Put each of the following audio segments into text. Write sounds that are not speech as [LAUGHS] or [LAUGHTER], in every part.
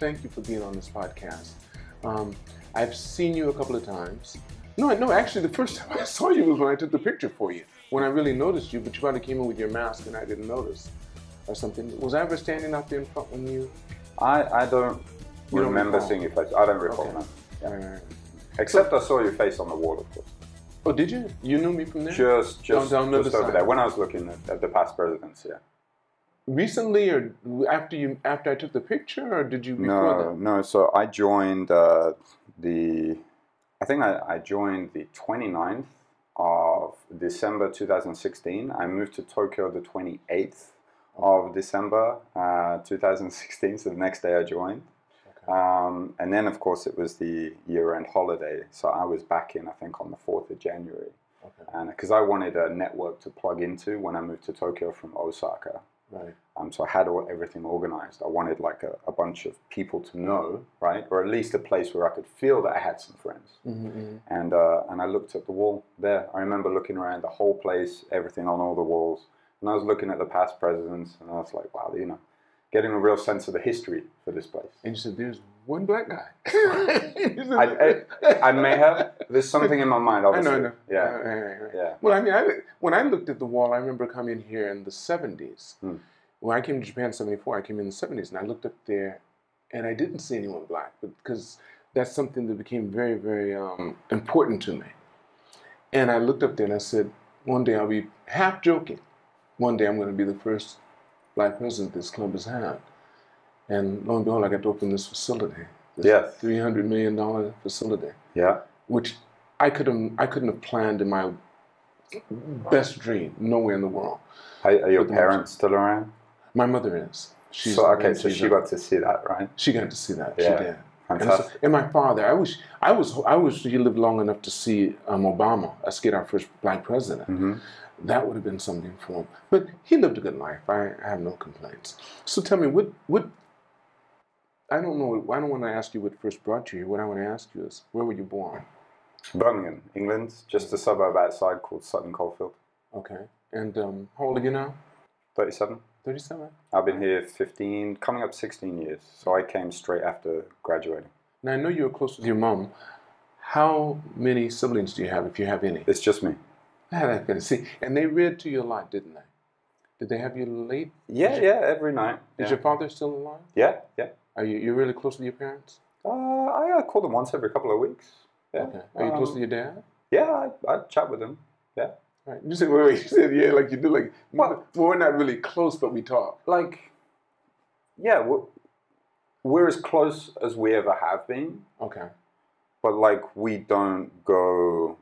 thank you for being on this podcast. Um, I've seen you a couple of times. No, no, actually, the first [LAUGHS] time I saw you was when I took the picture for you. When I really noticed you, but you probably came in with your mask and I didn't notice, or something. Was I ever standing out there in front when you? I, I don't You don't remember seeing your face. I don't recall, Okay. Yeah. Right, right, right. Except I saw your face on the wall, of course. Oh, did you? You knew me from there? Just, just, Down- down just other over side. there. When I was looking at, at the past presidents, yeah. Recently, or after you after I took the picture, or did you before No, that? no. So I joined uh, the, I think I, I joined the 29th of December 2016. I moved to Tokyo the 28th of December uh, 2016. So the next day I joined. Um, and then, of course, it was the year-end holiday, so I was back in, I think, on the fourth of January, Okay. and because I wanted a network to plug into when I moved to Tokyo from Osaka, Right. um, so I had all, everything organized. I wanted like a, a bunch of people to know, right, or at least a place where I could feel that I had some friends. Mm-hmm. And uh, and I looked at the wall there. I remember looking around the whole place, everything on all the walls, and I was looking at the past presidents, and I was like, wow, you know, getting a real sense of the history for this place. Said, "There's one black guy." [LAUGHS] I, I, I may have. There's something in my mind. [LAUGHS] I Obviously. know, I know. Yeah. Right, right. Yeah. Well, I mean, I, when I looked at the wall, I remember coming here in the 70s. Hmm. When I came to Japan in 74, I came in the 70s, and I looked up there, and I didn't see anyone black, because that's something that became very, very um, important to me. And I looked up there and I said, one day I'll be half joking. One day I'm going to be the first black president this club has had. And lo and behold, I got to open this facility. This Yes. $300 million facility Yeah. which I couldn't I couldn't have planned in my best dream, nowhere in the world. Are, are your parents still around? My mother is. She's so okay, so she got to see that, right? she got to see that. Yeah. She did. And, so, and my father, I wish I was I wish he lived long enough to see um, Obama, us get our first black president. hmm That would have been something for him. But he lived a good life. I, I have no complaints. So tell me, what what I don't know. I don't want to ask you what first brought you here. What I want to ask you is, where were you born? Birmingham, England, just a suburb outside called Sutton Coldfield. Okay. And um, how old are you now? Thirty-seven. 37? I've been here 15, coming up 16 years. So I came straight after graduating. Now, I know you were close with your mom. How many siblings do you have, if you have any? It's just me. [LAUGHS] That's good. See, and they read to you a lot, didn't they? Did they have you late? Yeah, yeah, every night. Is Yeah, your father still alive? yeah. yeah. Are you you're really close with your parents? Uh, I uh, call them once every couple of weeks. Yeah. Okay. Are you close Um, to your dad? Yeah, I, I chat with them. Yeah. Right. You said [LAUGHS] wait, wait. You said yeah, like you do. Like Well- we're not really close, but we talk. Like, yeah, we're, we're as close as we ever have been, Okay. but like we don't go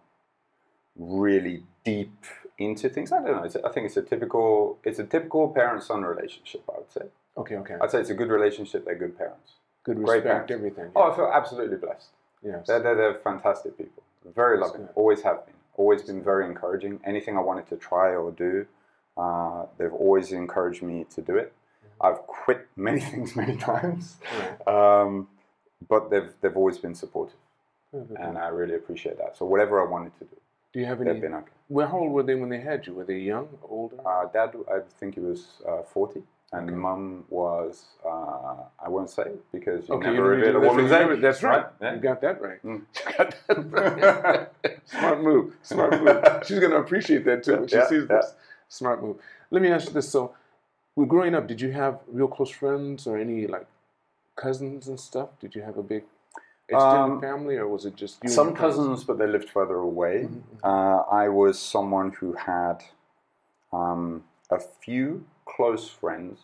really deep into things. I don't know. It's, I think it's a typical, it's a typical parent-son relationship. I would say. Okay. Okay. I'd say it's a good relationship. They're good parents. Good great respect. parents. Everything. Oh, I feel absolutely blessed. yes. They're, they're, they're fantastic people. Very That's loving. good. Always have been. Always been very encouraging. Anything I wanted to try or do, uh, they've always encouraged me to do it. I've quit many [LAUGHS] things many times, Right. um, but they've they've always been supportive, and I really appreciate that. So whatever I wanted to do, Do you have they've any? been okay. Well, how old were they when they had you? Were they young, older? Uh, Dad, I think he was uh, forty, and Okay. Mum was uh, I won't say because you Okay, never you reveal a woman's right, age. That's right. Yeah. You got that right. Mm. [LAUGHS] You got that [LAUGHS] right. Smart move. Smart move. She's gonna appreciate that too when she Yeah, sees yeah. this. Smart move. Let me ask you this: So, with growing up, did you have real close friends or any like cousins and stuff? Did you have a big extended Um, family, or was it just you? Some cousins, but they lived further away. Mhm, Uh, I was someone who had um, a few close friends,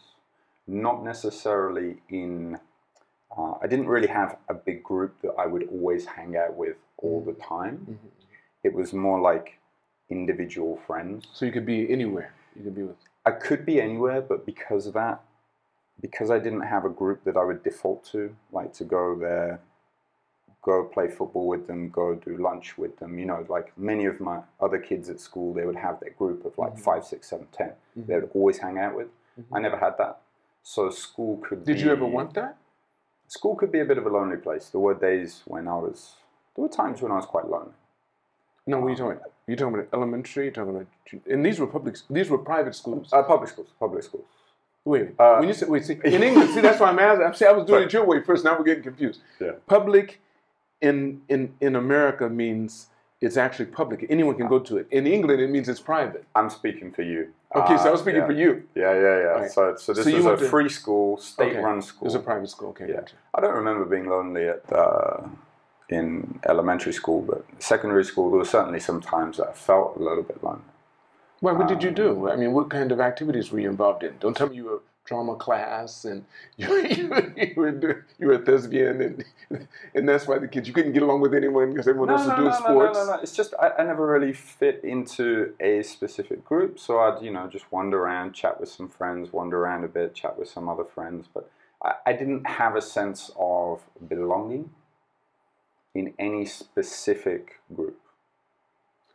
not necessarily in. Uh, I didn't really have a big group that I would always hang out with all the time. Mhm. It was more like individual friends. So you could be anywhere. You could be with. I could be anywhere, but because of that, because I didn't have a group that I would default to, like to go there, go play football with them, go do lunch with them. You know, like many of my other kids at school, they would have their group of like Mhm. five, six, seven, ten. Mhm. They would always hang out with. Mhm. I never had that. So school could. Did be, you ever want that? School could be a bit of a lonely place. There were days when I was. There were times when I was quite lonely. No, what are you talking about? You're talking about elementary? You're talking about? And these were public. These were private schools. Uh, public schools. Public schools. Wait, Uh, when you say wait, see, in England, see that's why I'm asking. I'm saying I was doing [LAUGHS] it your way first. Now we're getting confused. Yeah. Public in in in America means it's actually public. Anyone can go to it. In England, it means it's private. I'm speaking for you. Okay, so I was Uh, speaking yeah. for you. Yeah, yeah, yeah. Right. So, so this So was a to- free school, state-run Okay. school. It's a private school. Okay, Yeah. gotcha. I don't remember being lonely at uh, in elementary school, but secondary school there were certainly some times that I felt a little bit lonely. Well, what did you Um, do? I mean, what kind of activities were you involved in? Don't tell me you were drama class and [LAUGHS] you, you, you were do- you were a thespian and [LAUGHS] and that's why the kids you couldn't get along with anyone because everyone else was doing sports. No, no, no. It's just I, I never really fit into a specific group, so I'd you know just wander around, chat with some friends, wander around a bit, chat with some other friends, but I, I didn't have a sense of belonging in any specific group.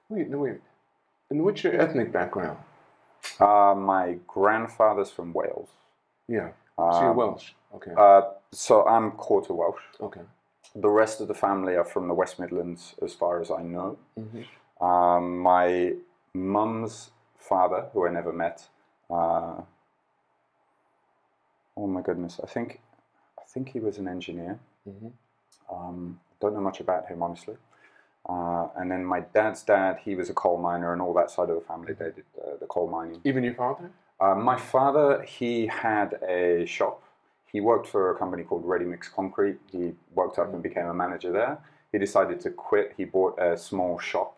Wait, no, wait. And what's your ethnic background? Uh, my grandfather's from Wales. Yeah, so you're Um, Welsh. Okay, Uh, so I'm quarter Welsh. okay. The rest of the family are from the West Midlands, as far as I know. Mhm. Um, my mum's father, who I never met. Uh, oh my goodness, I think I think he was an engineer. Mhm. Um, don't know much about him honestly. Uh, and then my dad's dad, he was a coal miner, and all that side of the family they did uh, the coal mining. Even your father? Uh, my father, he had a shop. He worked for a company called Ready Mix Concrete. He worked up and became a manager there. He decided to quit. He bought a small shop,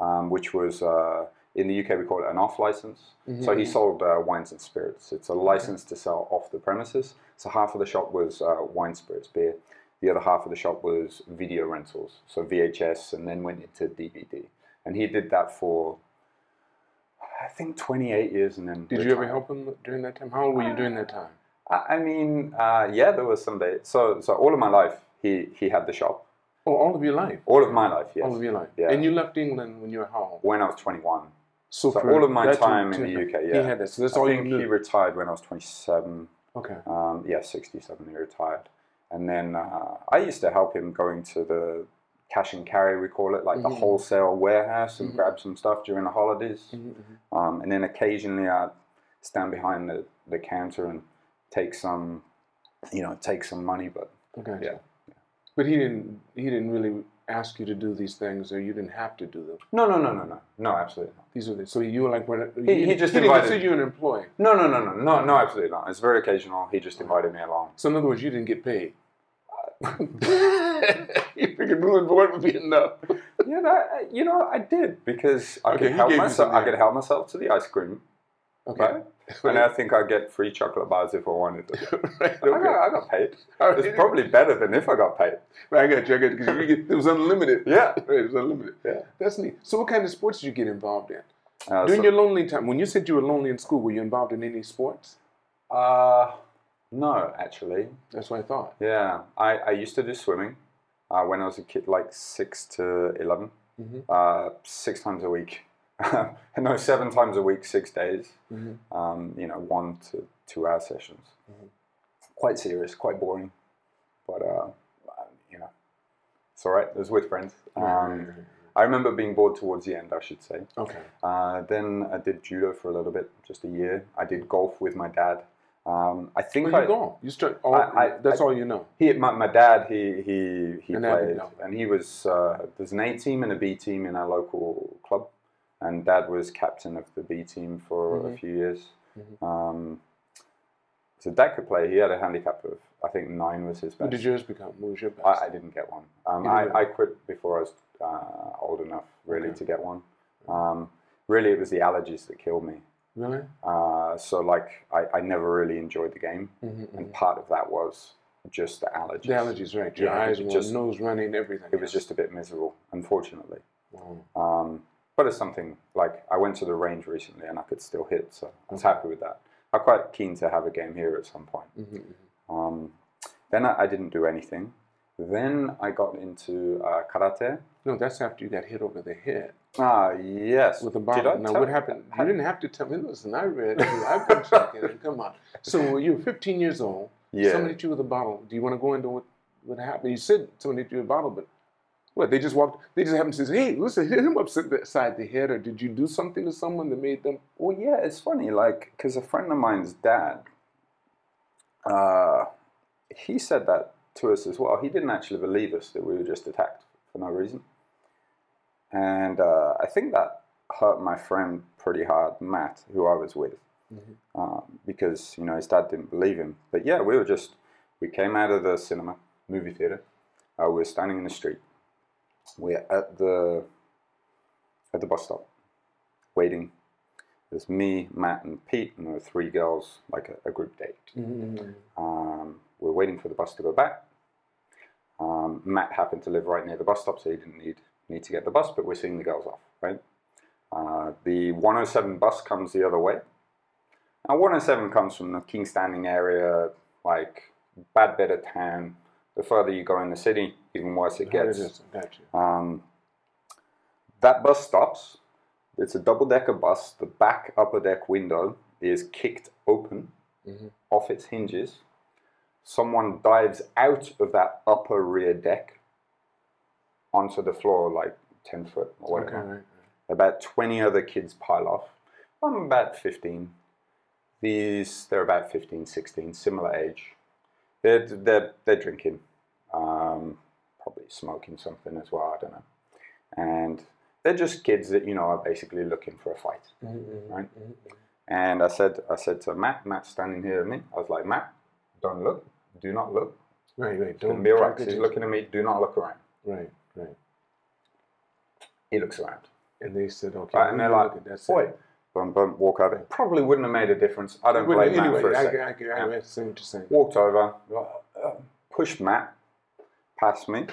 um, which was uh, in the UK we call it an off license. So he sold uh, wines and spirits. It's a license to sell off the premises. So half of the shop was uh, wine, spirits, beer. The other half of the shop was video rentals, so VHS, and then went into DVD. And he did that for, think, 28 years, and then Did you ever help him during that time? How old were you during that time? I mean, uh, yeah, there was some days. So, so all of my life, he he had the shop. Oh, all of your life. All of my life, yes. All of your life. Yeah. And you left England when you were how old? When I was 21. So, So all of my time in the UK, yeah. He had that. So that's I all think he retired when I was 27. okay. Um, yeah, 67, he retired. And then uh, I used to help him going to the cash and carry, we call it, like the Mhm. wholesale warehouse and Mhm. grab some stuff during the holidays. Mhm, mhm. Um, and then occasionally I'd stand behind the, the counter and take some, you know, take some money. But Okay. Yeah. But he didn't. He didn't really ask you to do these things, or you didn't have to do them. no, no, no, no, no, no, absolutely not. These are the, so you were like when He- he just he didn't consider you an employee. No, no, no, no, no, no, absolutely not. It's very occasional. He just invited me along. So in other words, you didn't get paid. [LAUGHS] [LAUGHS] you figured room and board would be enough. you know, I- you know, I did because I Okay, could help myself. I could help myself to the ice cream, Okay. right? [LAUGHS] And I think I'd get free chocolate bars if I wanted to. right. [LAUGHS] I, got, I got paid. [LAUGHS] All right. It's probably better than if I got paid. I got you. I got you. Because it was unlimited. Yeah. Right, it was unlimited. Yeah. That's neat. So what kind of sports did you get involved in? Uh, During so- your lonely time, when you said you were lonely in school, were you involved in any sports? uh, no, actually. That's what I thought. Yeah, I, I used to do swimming uh, when I was a kid, like six to 11, Mhm. uh, six times a week. [LAUGHS] no, seven times a week, six days. Mhm. Um, you know, one to two hour sessions. Mhm. Quite serious, quite boring, but uh, you know, it's all right. It was with friends. Um, I remember being bored towards the end, I should say. okay. Uh, then I did judo for a little bit, just a year. I did golf with my dad. Um, I think Where I, you going? You start. All, I- I- that's I- all you know. he, my, my dad, he he he An avid played, and he was uh, there's an A team and a B team in our local club, and dad was captain of the B team for a Mhm. few years. Mhm. Um, so dad could play. He had a handicap of I think nine was his What best. did yours become? What was your best? I, I didn't get one. Um, I. I quit before I was uh, old enough really Okay. to get one. Um, really, it was the allergies that killed me. Really? Uh, so like I, I never really enjoyed the game, Mm-hmm. and part of that was just the allergies. The allergies, right? Your Yeah, eyes, just- nose running, everything. It was just a bit miserable, unfortunately. Wow. Um, but it's something like I went to the range recently and I could still hit, so I was Okay. happy with that. I'm quite keen to have a game here at some point. Mhm, mhm. Um, then I, I didn't do anything. Then I got into uh, karate. No, that's after you got hit over the head Ah, yes. with a bottle. Now, what happened? You didn't have to tell me. Listen, I read. I've been checking. Come on. So you were 15 years old. Yeah. Someone hit you with a bottle. Do you want to go into what, what happened? You said somebody hit you with a bottle, but what? They just walked. They just happened to say, "Hey, listen, hit him upside the head," or did you do something to someone that made them? Well, yeah, it's funny, like, because a friend of mine's dad uh, he said that to us as well. He didn't actually believe us that we were just attacked for no reason. And uh, I think that hurt my friend pretty hard, Matt, who I was with, um, because you know his dad didn't believe him. But yeah, we were just we came out of the cinema, movie theater. Uh, we were standing in the street. We're at the at the bus stop, waiting. There's me, Matt, and Pete, and there were three girls, like a, a group date. Mm-hmm. Um, we're waiting for the bus to go back. Um, Matt happened to live right near the bus stop, so he didn't need need to get the bus. But we're seeing the girls off, right? Uh, the 107 bus comes the other way. Now 107 comes from the Kingstanding area, like bad bit of town. The further you go in the city, even worse it gets. Um, that bus stops. It's a double decker bus. The back upper deck window is kicked open Mhm. off its hinges. Someone dives out of that upper rear deck onto the floor, like 10 foot or Okay, whatever. right. About 20 other kids pile off. I'm about 15. These, they're about 15, 16, similar age. They're, they're, they're drinking, um, probably smoking something as well, I don't know. And they're just kids that, you know, are basically looking for a fight, Mhm. right? And I said, I said to Matt, Matt's standing here with me. I was like, Matt, don't look, do not look. Right, right. Don't be alright. He's looking at me, do not look around. Right, right. He looks around. And they said, okay. Right, and they're like, look at that. boy, boom, boom, walk over. Probably wouldn't have made a difference. I don't blame Matt anyway, for a I, second. I, I, I, I see what you're saying. walked over, uh, pushed Matt past me.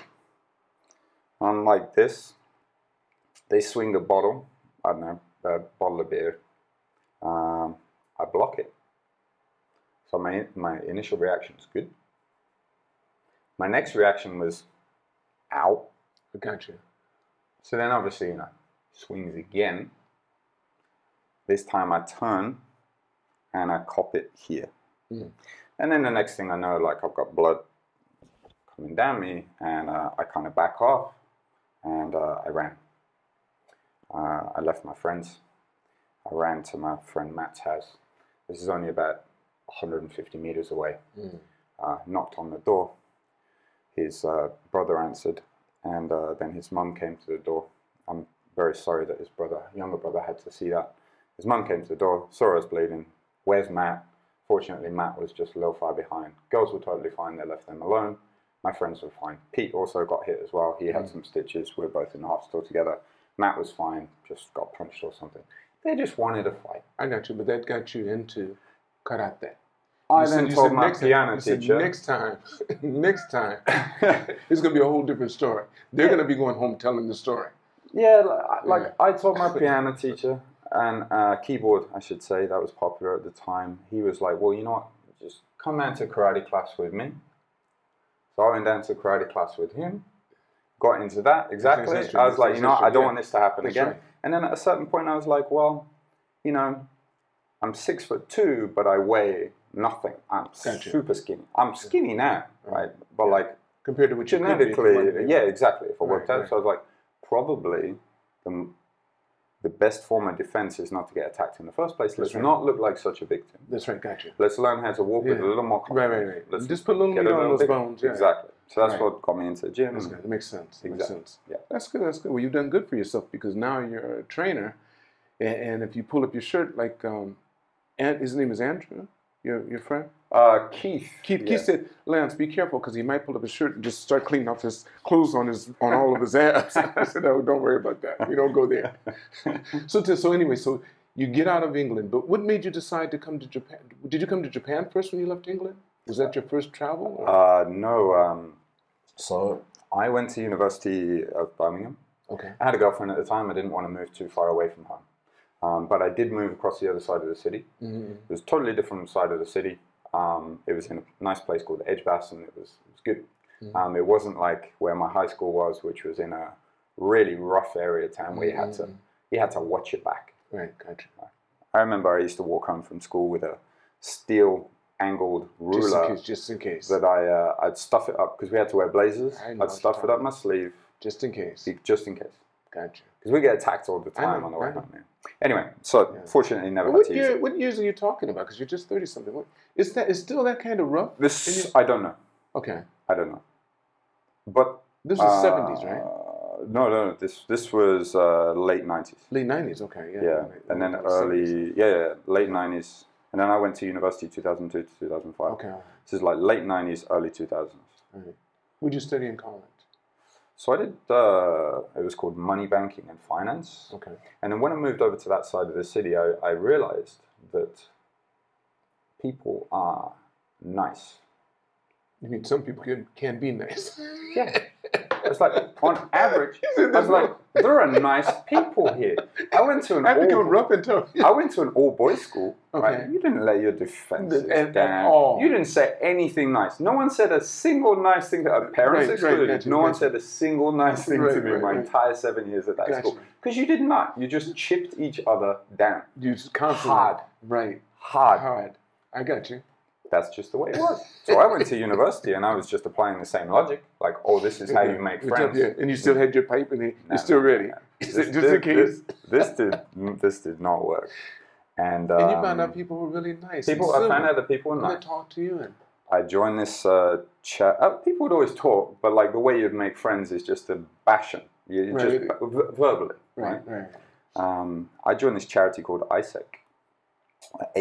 I'm like this. They swing the bottle, I don't know, a bottle of beer. Um, I block it. So my, my initial reaction is good. My next reaction was, ow. I got you. So then obviously, you know, swings again. This time I turn and I cop it here. Mm. And then the next thing I know, like I've got blood coming down me and uh, I kind of back off and uh, I ran. Uh, I left my friends. I ran to my friend Matt's house. This is only about 150 meters away. Mm. Uh, knocked on the door. His uh, brother answered, and uh, then his mum came to the door. I'm very sorry that his brother, younger brother, had to see that. His mum came to the door, saw us bleeding. Where's Matt? Fortunately, Matt was just a little far behind. Girls were totally fine. They left them alone. My friends were fine. Pete also got hit as well. He had some stitches. We're both in the hospital together. Matt was fine. Just got punched or something. They just wanted a fight. I got you, but that got you into karate. I You said- then you told said my next time- piano said teacher. next time, [LAUGHS] next time, [LAUGHS] it's gonna be a whole different story. They're gonna be going home telling the story. Yeah, li- like Yeah. I told my [LAUGHS] piano teacher and uh, keyboard, I should say, that was popular at the time. He was like, "Well, you know what? Just come down to karate class with me." So I went down to karate class with him. Got into that exactly. history, I was like, you know, what? I don't yeah. want this to happen That's again. And then at a certain point, I was like, well, you know, I'm six foot two, but I weigh nothing. I'm Gotcha. super skinny. I'm skinny now, right? But like Compared to what be you genetically, be. yeah, exactly. If I worked Right, out, right. so I was like, probably the, the best form of defense is not to get attacked in the first place. Let's right. not look like such a victim. That's right, got you. Let's learn how to walk with a little more confidence. right, right. Let's Just put a little meat on those bit- bones. Yeah. Exactly. So that's Right. what got me into the gym. That's good. That makes sense. That makes Exactly. sense. Yeah. That's good. That's good. Well, you've done good for yourself because now you're a trainer, and, and if you pull up your shirt, like, um, and his name is Andrew, your your friend. Uh, Keith. Keith, yeah. Keith said, Lance, be careful because he might pull up his shirt and just start cleaning off his clothes on his on all of his [LAUGHS] abs. I said, no, don't worry about that. We don't go there. [LAUGHS] so, to, so anyway, so you get out of England, but what made you decide to come to Japan? Did you come to Japan first when you left England? Was that your first travel? or- Uh, no. Um, so I went to University of Birmingham. okay. I had a girlfriend at the time. I didn't want to move too far away from home. Um, but I did move across the other side of the city. Mhm. It was totally different side of the city. Um, it was in a nice place called Edgbaston. It was, it was good. Um, it wasn't like where my high school was, which was in a really rough area of town where you had to you had to watch your back. Right, gotcha. I remember I used to walk home from school with a steel angled Just in ruler case. Just in case. that I uh, I'd stuff it up because we had to wear blazers. I know I'd stuff it up my sleeve Just in case. just in case. Gotcha. because we get attacked all the time know, on the way home. Anyway, so Yeah. fortunately, never What to use it. What years are you talking about? Because you're just thirty something. What is that? Is still that kind of rough? This I don't know. Okay, I don't know. But this was uh, seventies, right? No, no, no. This this was uh, late nineties. Late nineties. Okay, yeah. Yeah, and then 70s. early, yeah, yeah, late nineties, and then I went to university two thousand two to two thousand five. Okay. This is like late nineties, early two thousands. Would you study in college? So I did. Uh, it was called money banking and finance. Okay. And then when I moved over to that side of the city, I, I realized that people are nice. You mean some people can can be nice? Yeah. It's like on average, [LAUGHS] I was like, there are nice people here. I went to an I all, rough and. I went to an all boys school. Right? Okay. You didn't let your defenses down. all. You didn't say anything nice. No one said a single nice thing. To, uh, parents Right, right, excluded. gotcha, no one said a single nice [LAUGHS] thing to me right, my right. entire seven years at that Gotcha. school. Because you did not. You just chipped each other down. You just constantly Hard. Right. Hard. Hard. I got you. That's just the way it was. So I went to university and I was just applying the same logic. Like, oh, this is how you make friends. Yeah. And you still had your pipe, and you- No, you're still no, ready. no. Just This- in case. This, this did this did not work. And, and you found um, out people were really nice. people. I found out that people were they nice. talk to you, and I joined this uh, chat. Uh, people would always talk, but like the way you'd make friends is just to bash them, you, Right. just verbally. Right. right, right. Um, I joined this charity called AIESEC,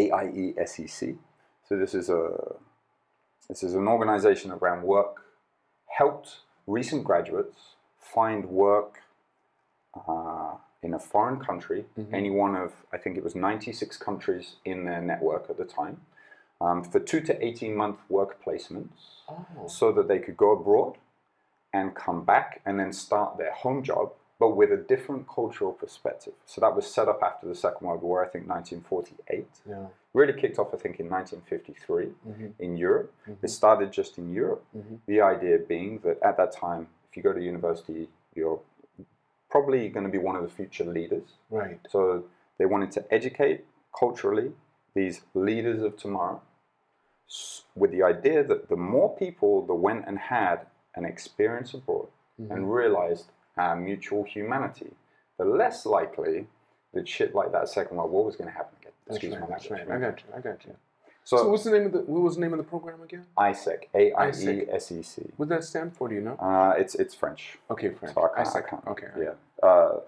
A I E S E C. So this is a this is an organization around work, helped recent graduates find work uh, in a foreign country, Mhm. any one of I think it was 96 countries in their network at the time, um, for two to 18 month work placements Oh, so that they could go abroad and come back and then start their home job, but with a different cultural perspective. So that was set up after the Second World War, I think 1948. yeah. Really kicked off, I think, in 1953 Mhm. in Europe. Mhm. It started just in Europe. Mhm. The idea being that at that time, if you go to university, you're probably going to be one of the future leaders. Right. So they wanted to educate culturally these leaders of tomorrow with the idea that the more people that went and had an experience abroad and realized our mutual humanity, the less likely that shit like that Second World War was going to happen. That's Excuse right. my That's right. I got you. I got you. So, So, what's the name of the what was the name of the program again? AIESEC, A I E AIESEC. S E C. What does that stand for? Do you know? Uh, it's it's French, Okay, French. so I can't. I Isaac. can't Okay. Yeah, uh,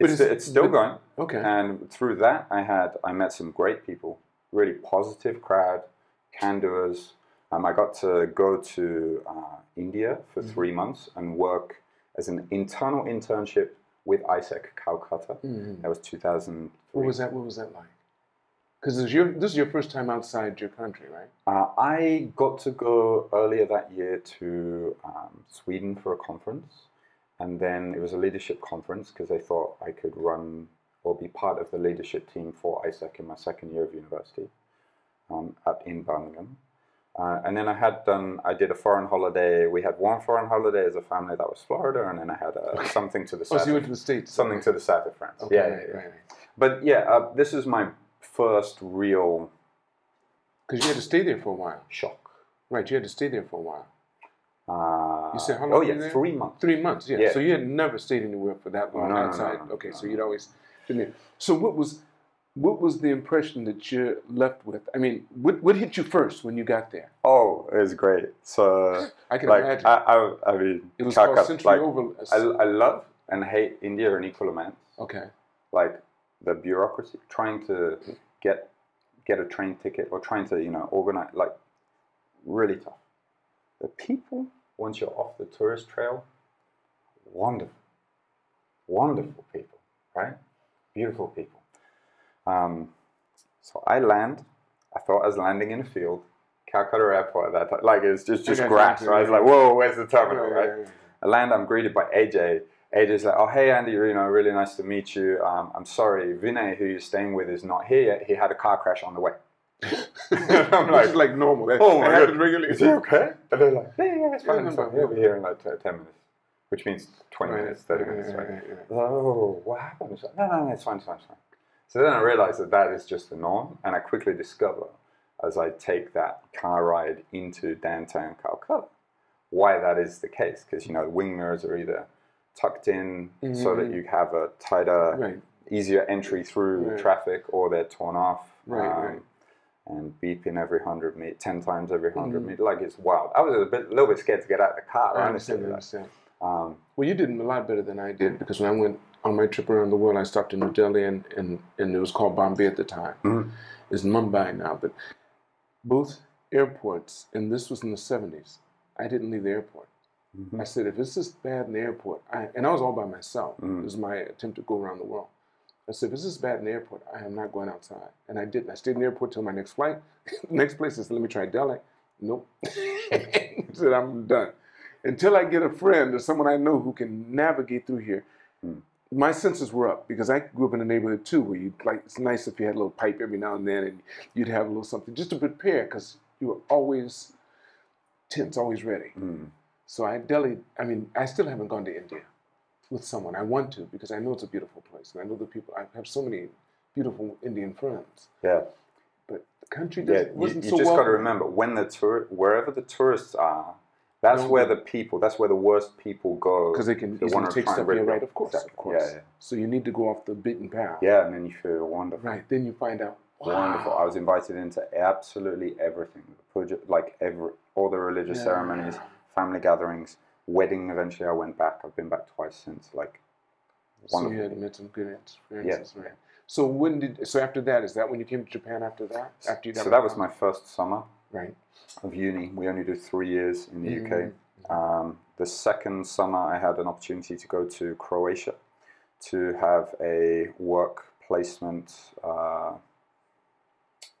But it's, it's- still but- going. Okay. And through that, I had I met some great people, really positive crowd, can doers. Um, I got to go to uh, India for Mm-hmm. three months and work as an internal internship with AIESEC Calcutta. Mhm. That was 2003. What was that? What was that like? Because this is your this is your first time outside your country, right? Uh, I got to go earlier that year to um, Sweden for a conference, and then it was a leadership conference because they thought I could run or be part of the leadership team for AIESEC in my second year of university um, up in Birmingham. Uh, and then I had done, I did a foreign holiday. We had one foreign holiday as a family that was Florida, and then I had uh, something to the Oh, south, so you went to the states. something to the south of France. Okay, yeah, right, yeah, yeah. right, right. But yeah, uh, this is my first real Because you had to stay there for a while. shock. Right, you had to stay there for a while. Uh, You said how long Oh yeah, there? three months. Three months, yeah. Yeah. So you had never stayed anywhere for that long No, outside. no, no, okay, so you'd always been there. So what was what was the impression that you're left with? I mean, what what hit you first when you got there? Oh, it was great. So I can like imagine. I, I, I mean, it was called Century like, Over. I, I love and hate India in equal amounts. okay. Like the bureaucracy, trying to get get a train ticket or trying to you know organize like really tough. The people once you're off the tourist trail, wonderful, wonderful people, right? Beautiful people. Um, so I land. I thought I was landing in a field. Calcutta Airport at that time. Like it's just just Okay, grass, right? It's yeah. like, whoa, where's the terminal, right. I land, I'm greeted by AJ. AJ's like, oh, hey, Andy, you know, really nice to meet you. Um, I'm sorry, Vinay, who you're staying with, is not here yet. He had a car crash on the way. [LAUGHS] [LAUGHS] I'm like, is like normal. Oh my that happens God. regularly. is he okay? And they're like, yeah, yeah, it's Yeah, fine, fine. no, He'll be here in like 10 minutes, which means 20 Right, minutes, 30 right, minutes, right, was like, oh, what happened? Like, no, no, no, it's fine, it's fine, it's fine. So then I realized that that is just the norm, and I quickly discover as I take that car ride into downtown Calcutta why that is the case. Because you know, wing mirrors are either tucked in so that Mhm. you have a tighter, Right. easier entry through Right. traffic, or they're torn off. Right, um, right. And beeping every hundred meter, ten times every 100 Mhm. meter, like it's wild. I was a bit, little bit scared to get out of the car. I honestly. understand. I understand. Um, Well, you did a lot better than I did because when I went on my trip around the world, I stopped in New Delhi and, and, and it was called Bombay at the time. Mhm. It's Mumbai now, but both airports, and this was in the 70s, I didn't leave the airport. Mhm. I said, if it's this bad in the airport, I, and I was all by myself. Mm. It was my attempt to go around the world. I said, if it's this bad in the airport, I am not going outside. And I didn't. I stayed in the airport till my next flight. [LAUGHS] next place, is, let me try Delhi. Nope. [LAUGHS] I said, I'm done. Until I get a friend or someone I know who can navigate through here, Mm. my senses were up because I grew up in a neighborhood too where you like it's nice if you had a little pipe every now and then and you'd have a little something just to prepare because you were always tense, always ready. Mm. So I Delhi, I mean, I still haven't gone to India with someone. I want to because I know it's a beautiful place and I know the people. I have so many beautiful Indian friends, Yeah. but the country Yeah, just you, wasn't you so just got to remember when the tour, wherever the tourists are, that's No, where the people, that's where the worst people go. because they can They easily take stuff. Yeah, right. Of course, Exactly. of course. Yeah, yeah. So you need to go off the beaten path. Yeah, and then you feel wonderful. Right. Then you find out. Wow. Wonderful. I was invited into absolutely everything. The Like every, all the religious Yeah. ceremonies, family gatherings, wedding. Eventually, I went back. I've been back twice since. Like, So wonderful. you had met some good experiences, right? So when did? So after that, is that when you came to Japan? After that, after you so that was my first summer right. of uni. We only do three years in the UK. Mhm. Um, the second summer, I had an opportunity to go to Croatia to have a work placement uh,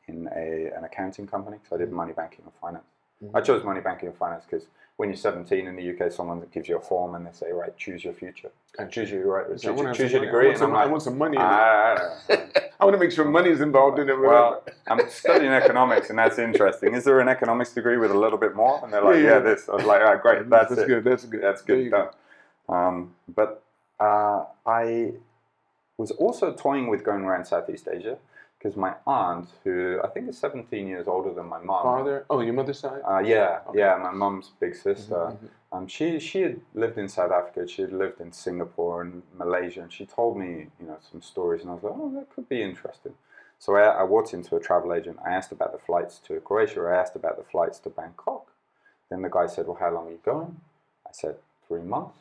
in a, an accounting company. So I did money banking and finance. Mm-hmm. I chose money banking and finance because when you're 17 in the UK, someone gives you a form and they say, right, choose your future. and Choose your right, choose, choose your money. I degree. want And some- I'm I want some money ah, [LAUGHS] I want to make sure money is involved in it. well, I'm studying economics, and that's interesting. Is there an economics degree with a little bit more? And they're like, Yeah, yeah, yeah. this. I was like, all right, great, [LAUGHS] that's, it. good. That's good. That's good done. Um, but uh, I was also toying with going around Southeast Asia because my aunt, who I think is 17 years older than my mom, Father. Oh, your mother's side. uh, yeah, Okay. yeah, my mom's big sister. Mhm, mhm. Um, she she had lived in South Africa. She had lived in Singapore and Malaysia, and she told me, you know, some stories, and I was like, oh, that could be interesting. So I, I walked into a travel agent. I asked about the flights to Croatia. I asked about the flights to Bangkok. Then the guy said, well, how long are you going? I said, three months.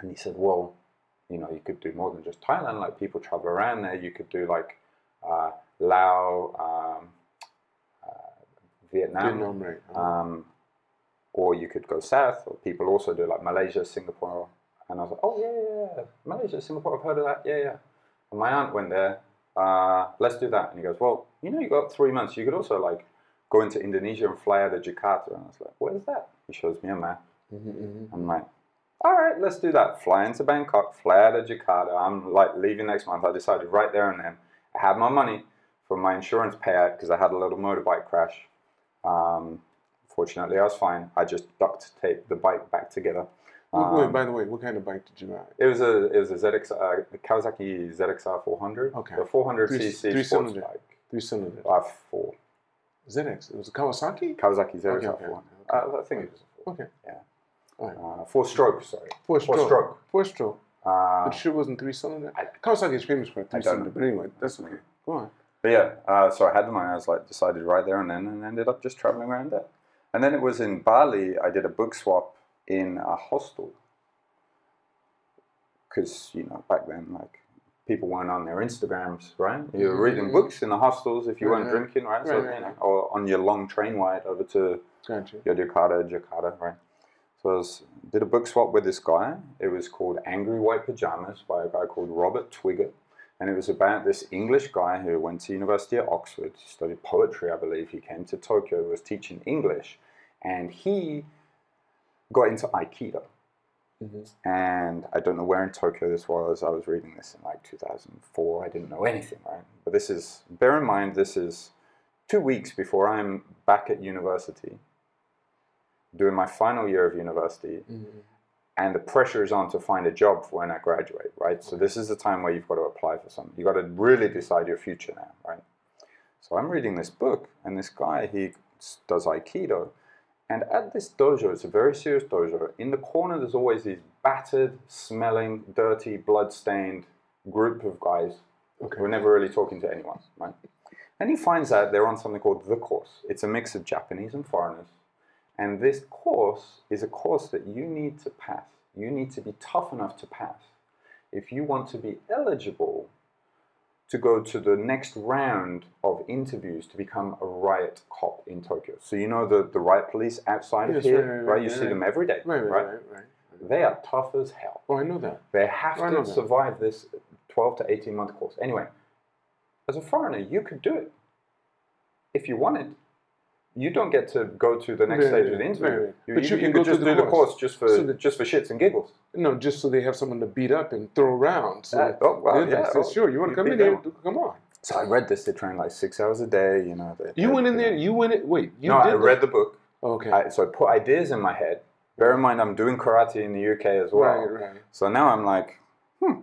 And he said, well, you know, you could do more than just Thailand. Like people travel around there. You could do like uh, Laos, um, uh, Vietnam. Vietnam, right. Uh, Um, or you could go south, or people also do like Malaysia, Singapore. And I was like, oh, yeah, yeah, yeah. Malaysia, Singapore, I've heard of that. Yeah, yeah. And my aunt went there. Uh, let's do that. And he goes, well, you know, you got three months. You could also like go into Indonesia and fly out of Jakarta. And I was like, where's that? He shows me a map. mhm, mhm. I'm like, all right, let's do that. Fly into Bangkok, fly out of Jakarta. I'm like leaving next month. I decided right there and then. I had my money for my insurance payout because I had a little motorbike crash. Um, fortunately, I was fine. I just duct taped the bike back together. Wait, wait, Um, by the way, what kind of bike did you ride? it was a it was a ZX uh, Kawasaki ZXR 400. Okay. A 400 Three- cc three sports cylinder. bike. Three cylinder. Uh, four. ZX. It was a Kawasaki. Kawasaki ZXR Okay, okay, 400. okay. Uh, I think it was a four. Okay. Yeah. Right. Uh, four stroke. Sorry. Four Four stroke. stroke. Four stroke. Uh, But wasn't three cylinder. I- Kawasaki is famous for a three cylinder. But anyway, that's okay. Go on. But yeah, uh, so I had money. I was like, decided right there and then, and ended up just traveling around there. And then it was in Bali. I did a book swap in a hostel because you know back then, like people weren't on their Instagrams, right? You were reading Mhm. books in the hostels if you Right, weren't right. drinking, right? So Right, right, you know, or on your long train ride over to Gotcha. Yogyakarta, Jakarta, right? Was, did a book swap with this guy. It was called Angry White Pajamas by a guy called Robert Twigger. And it was about this English guy who went to University at Oxford, studied poetry, I believe. He came to Tokyo, was teaching English, and he got into Aikido. Mhm. And I don't know where in Tokyo this was. I was reading this in like 2004. I didn't know anything, right? But this is, bear in mind, this is two weeks before I'm back at university, doing my final year of university, Mhm. and the pressure is on to find a job for when I graduate, right? So this is the time where you've got to apply for something. You've got to really decide your future now, right? So I'm reading this book, and this guy, he does Aikido, And at this dojo, it's a very serious dojo. In the corner, there's always these battered, smelling, dirty, blood-stained group of guys Okay. who are never really talking to anyone, right? And he finds out they're on something called the course. It's a mix of Japanese and foreigners. And this course is a course that you need to pass. You need to be tough enough to pass. If you want to be eligible to go to the next round of interviews to become a riot cop in Tokyo. So you know the, the riot police outside Yes, of here, right, right, right? right, You see right. them every day, Right, right, right? They are tough as hell. Oh, I know that. They have oh, know to that. survive this 12 to 18 month course. Anyway, as a foreigner, you could do it if you wanted. You don't get to go to the next Right, stage of the interview. You, But you, you you can could go just the do the course. course just for So the- just for shits and giggles. No, just so they have someone to beat up and throw around. So Uh, oh, they- yeah, well, sure, you want to come in here? Come on. So I read this. They train like six hours a day. You know. They, You they- went in they- there. You went it. Wait, you no, I read the book. Okay. I, so I put ideas in my head. Bear in mind, I'm doing karate in the UK as well. right, right. So now I'm like, hmm,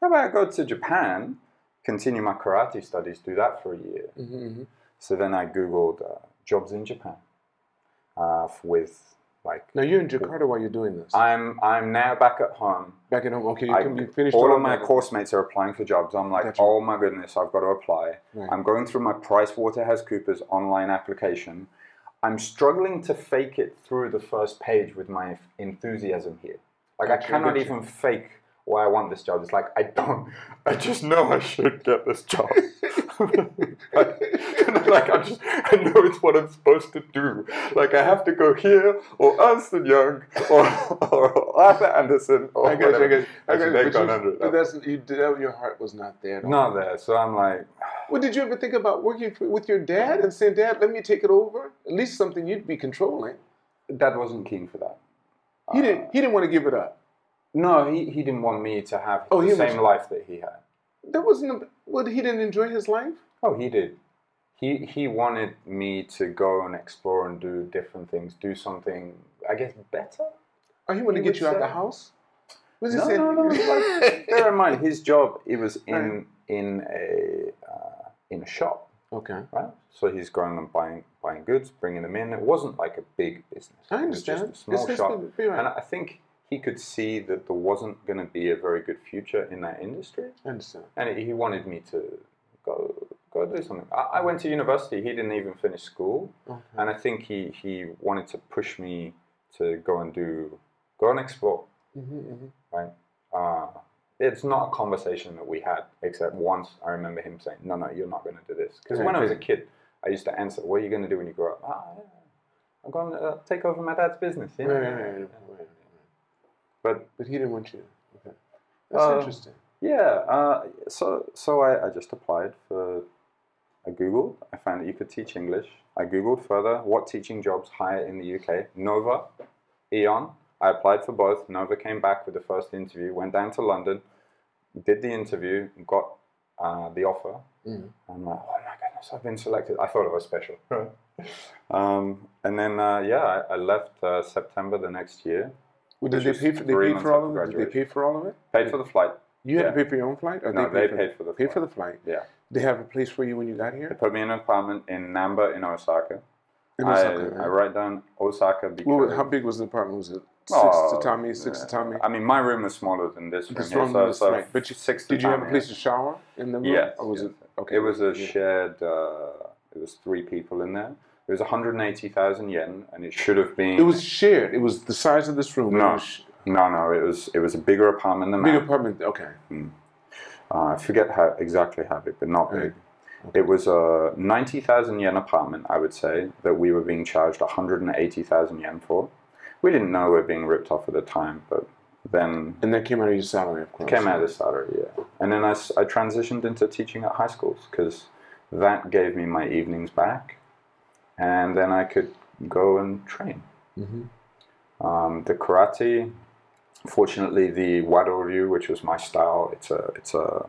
how about I go to Japan, continue my karate studies, do that for a year. hmm So then I googled uh, jobs in Japan uh, with like. Now you're in Jakarta while you're doing this. I'm I'm now back at home. Back at home. Okay, you, I- come, you finished all of my that. course mates are applying for jobs. I'm like, Gotcha. oh my goodness, I've got to apply. Right. I'm going through my PricewaterhouseCoopers online application. I'm struggling to fake it through the first page with my enthusiasm here. Like I cannot gotcha. even fake why I want this job. It's like I don't. [LAUGHS] I just know I should get this job. [LAUGHS] like, [LAUGHS] like I just I know it's what I'm supposed to do. Like I have to go here or Ernst and Young or, or Arthur Andersen or I. I whatever. I they've you. gone But, you, but that's you. That, your heart was not there. at all. Not there. So I'm like, [SIGHS] Well, did you ever think about working with your dad and saying, "Dad, let me take it over"? At least something you'd be controlling. Dad wasn't keen for that. He didn't. He didn't want to give it up. No, he, he didn't want me to have Oh, the same was- life that he had. That wasn't. A, well, he didn't enjoy his life. Oh, he did. He he wanted me to go and explore and do different things, do something, I guess, better. Oh, he wanted to get you would out the house. Was he No, saying? no, no. Like, [LAUGHS] bear in mind, his job it was in in a uh, in a shop, okay. right? So he's going and buying buying goods, bringing them in. It wasn't like a big business. I It was understand. just a small It's shop. right. And I think he could see that there wasn't going to be a very good future in that industry. I understand. and he wanted me to go go do something. I, I went to university. He didn't even finish school, Okay. and I think he he wanted to push me to go and do go and explore. hmm hmm Right? Uh, it's not a conversation that we had, except once I remember him saying, "No, no, you're not going to do this." Because when I was a kid, I used to answer, "What are you going to do when you grow up?" Ah, yeah, I'm going to uh, take over my dad's business. Yeah. Right, right, right. But But he didn't want you. Okay. That's Uh, interesting. Yeah, uh, so so I, I just applied for. I googled. I found that you could teach English. I googled further what teaching jobs hire in the UK. Nova, AEON. I applied for both. Nova came back with the first interview. Went down to London, did the interview, got uh, the offer. Mhm. I'm like, oh my goodness, I've been selected. I thought it was special. [LAUGHS] um, and then uh, yeah, I, I left uh, September the next year. Well, did they pay for? They paid for all of it. Did they pay for all of it? Paid for the flight. You had Yeah. to pay for your own flight, or No, they they paid, paid for the flight. Paid for the flight. Yeah. They have a place for you when you got They here. put me in an apartment in Namba in Osaka. In I, Osaka, I right? write down Osaka because. Was- how big was the apartment? Was it six Oh, tatami, six yeah. tatami? I mean, my room was smaller than this room. This here, room so, was so right. But you- six Did you have a place to shower in the room? Yes, Or was yes. it okay? It was a yeah. shared. Uh, it was three people in there. It was 180,000 yen, and it should have been. It was shared. It was the size of this room. No. no, no. It was. It was a bigger apartment than big that. apartment. Okay. Uh, I forget how exactly how big, but not big. Right. It was a 90,000 yen apartment, I would say, that we were being charged 180,000 yen for. We didn't know we were being ripped off at the time, but then And that came out of your salary, of course. came out of the salary, yeah. And then I, I transitioned into teaching at high schools because that gave me my evenings back, and then I could go and train. Mhm. Um, the karate, fortunately, the Wado Ryu, which was my style, it's a it's a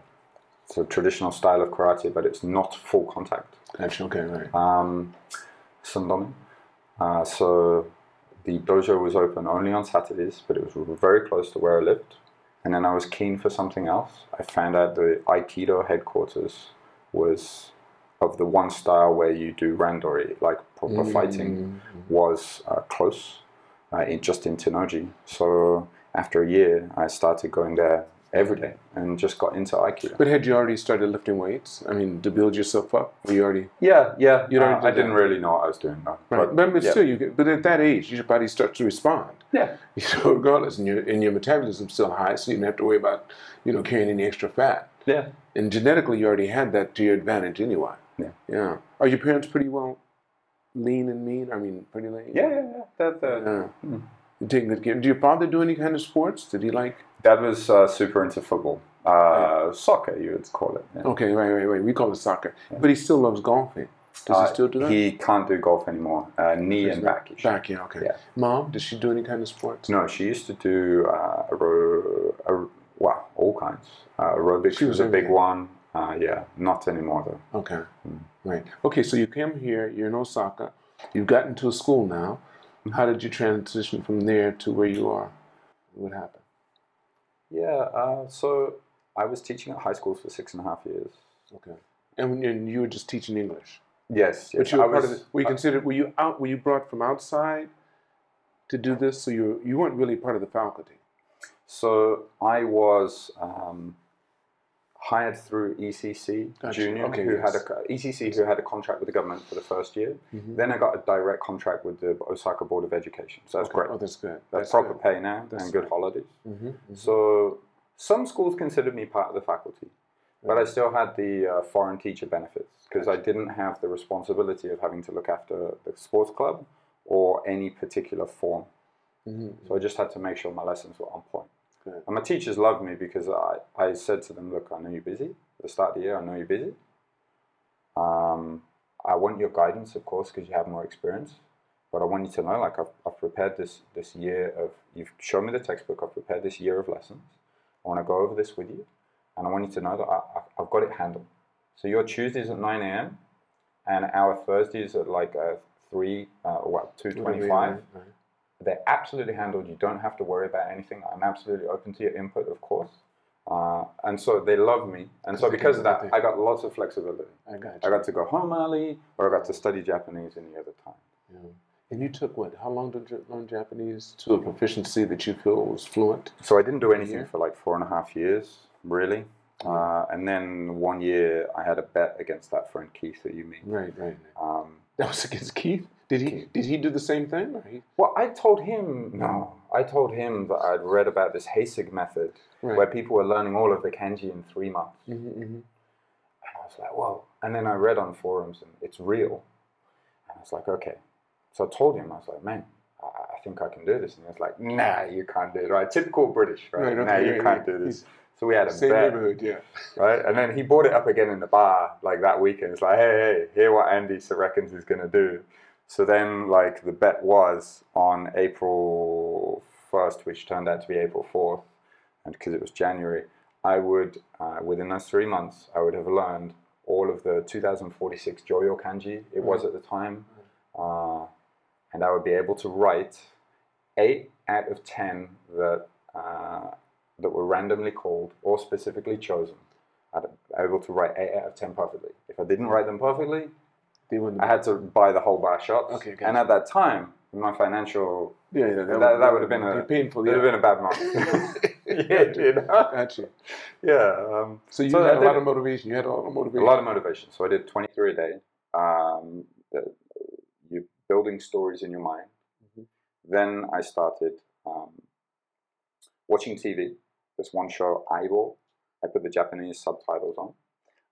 it's a traditional style of karate, but it's not full contact. Gotcha. Okay. Right. Um, Sundome. Uh, so the dojo was open only on Saturdays, but it was very close to where I lived. And then I was keen for something else. I found out the Aikido headquarters was of the one style where you do randori, like proper fighting. was uh, close, uh, in, just in Tennoji. So after a year, I started going there every day and just got into Aikido. But had you already started lifting weights? I mean, to build yourself up? Were you already Yeah, yeah. You don't uh, do I didn't that. really know what I was doing though. right? But, but yeah. still, you get, but at that age, your body starts to respond. yeah, [LAUGHS] You know, regardless, and your and your metabolism's still high, so you don't have to worry about you know carrying any extra fat. yeah. And genetically, you already had that to your advantage anyway. Yeah. Yeah. Are your parents pretty well lean and mean? I mean, pretty lean. Yeah, yeah, yeah. That, that, Yeah. Mm. You taking good care. Did your father do any kind of sports? Did he like? Dad was uh, super into football. Uh, Soccer, you would call it. yeah. Okay, right, right, right. We call it soccer, but he still loves golfing. Does Uh, he still do that? He can't do golf anymore. Uh, knee and back issue. Back, yeah, okay. Yeah. Mom, does she do any kind of sports? No, she used to do uh, aer- well, all kinds. Uh, aerobics She was, was a big one. Uh, yeah, not anymore though. Okay, Mm. right. Okay, so you came here. You're in Osaka. You've gotten to a school now. How did you transition from there to where you are? What happened? Yeah, uh, so I was teaching at high schools for six and a half years. Okay, and, and you were just teaching English. Yes, yes. But you were I part was, of the, were you considered? Were you out? Were you brought from outside to do this? So you you weren't really part of the faculty. So I was um, hired through ECC Gotcha. Junior, Okay, who had a ECC who had a contract with the government for the first year. Mhm. Then I got a direct contract with the Osaka Board of Education. So that's Okay. great. Oh, that's good. That's, proper good. pay now That's and good good. holidays. Mm-hmm. So some schools considered me part of the faculty, but I still had the uh, foreign teacher benefits because I didn't have the responsibility of having to look after the sports club or any particular form. Mm-hmm. So I just had to make sure my lessons were on point. And my teachers loved me because I, I said to them, look, I know you're busy. At the start of the year, I know you're busy. Um, I want your guidance, of course, because you have more experience. But I want you to know, like, I've, I've prepared this, this year of, you've shown me the textbook, I've prepared this year of lessons. I want to go over this with you. And I want you to know that I, I, I've got it handled. So your Tuesdays at 9 a.m. and our Thursdays at like uh, 3, uh, well, 2.25 Right. They're absolutely handled. You don't have to worry about anything. I'm absolutely open to your input, of course. Uh, and so they love me. And so Because they because can of that. I got lots of flexibility. I got I got to go home early, or I got to study Japanese any other time. Yeah. And you took what? How long did you learn Japanese to a proficiency that you feel was fluent? So I didn't do anything Yeah. for like four and a half years, really. Uh, and then one year I had a bet against that friend Keith that you meet. Right, right. Um, That was against Keith. Did he? Did he do the same thing? He, well, I told him, no, I told him that I'd read about this Heisig method right. where people were learning all of the kanji in three months. hmm hmm And I was like, whoa. And then I read on forums and it's real. And I was like, okay. So I told him, I was like, man, I, I think I can do this. And he was like, nah, you can't do it, right? Typical British, right? Okay, nah, you can't do this. So we had a Same bet, neighborhood, yeah. right? And then he brought it up again in the bar, like that weekend. It's like, hey, hey, hear what Andy reckons he's going to do. So then, like, the bet was on April 1st, which turned out to be April 4th, and because it was January, I would, uh, within those three months, I would have learned all of the 2046 Joyo kanji, it was at the time, uh, and I would be able to write eight out of 10 that, uh, that were randomly called or specifically chosen. I'd be able to write eight out of 10 perfectly. If I didn't write them perfectly, They wouldn't. I had to buy the whole bar shots. Okay, and at that time, my financial yeah, yeah, that, that, would have been a painful. Would Yeah. have been a bad month. [LAUGHS] [LAUGHS] yeah, you know? Gotcha. yeah. Um, So you So had a lot of motivation. You had a lot of motivation. a lot of motivation. So I did 23 a day. Um, the- you're building stories in your mind. Mhm. Then I started um, watching TV. There's one show, Aibo. I put the Japanese subtitles on.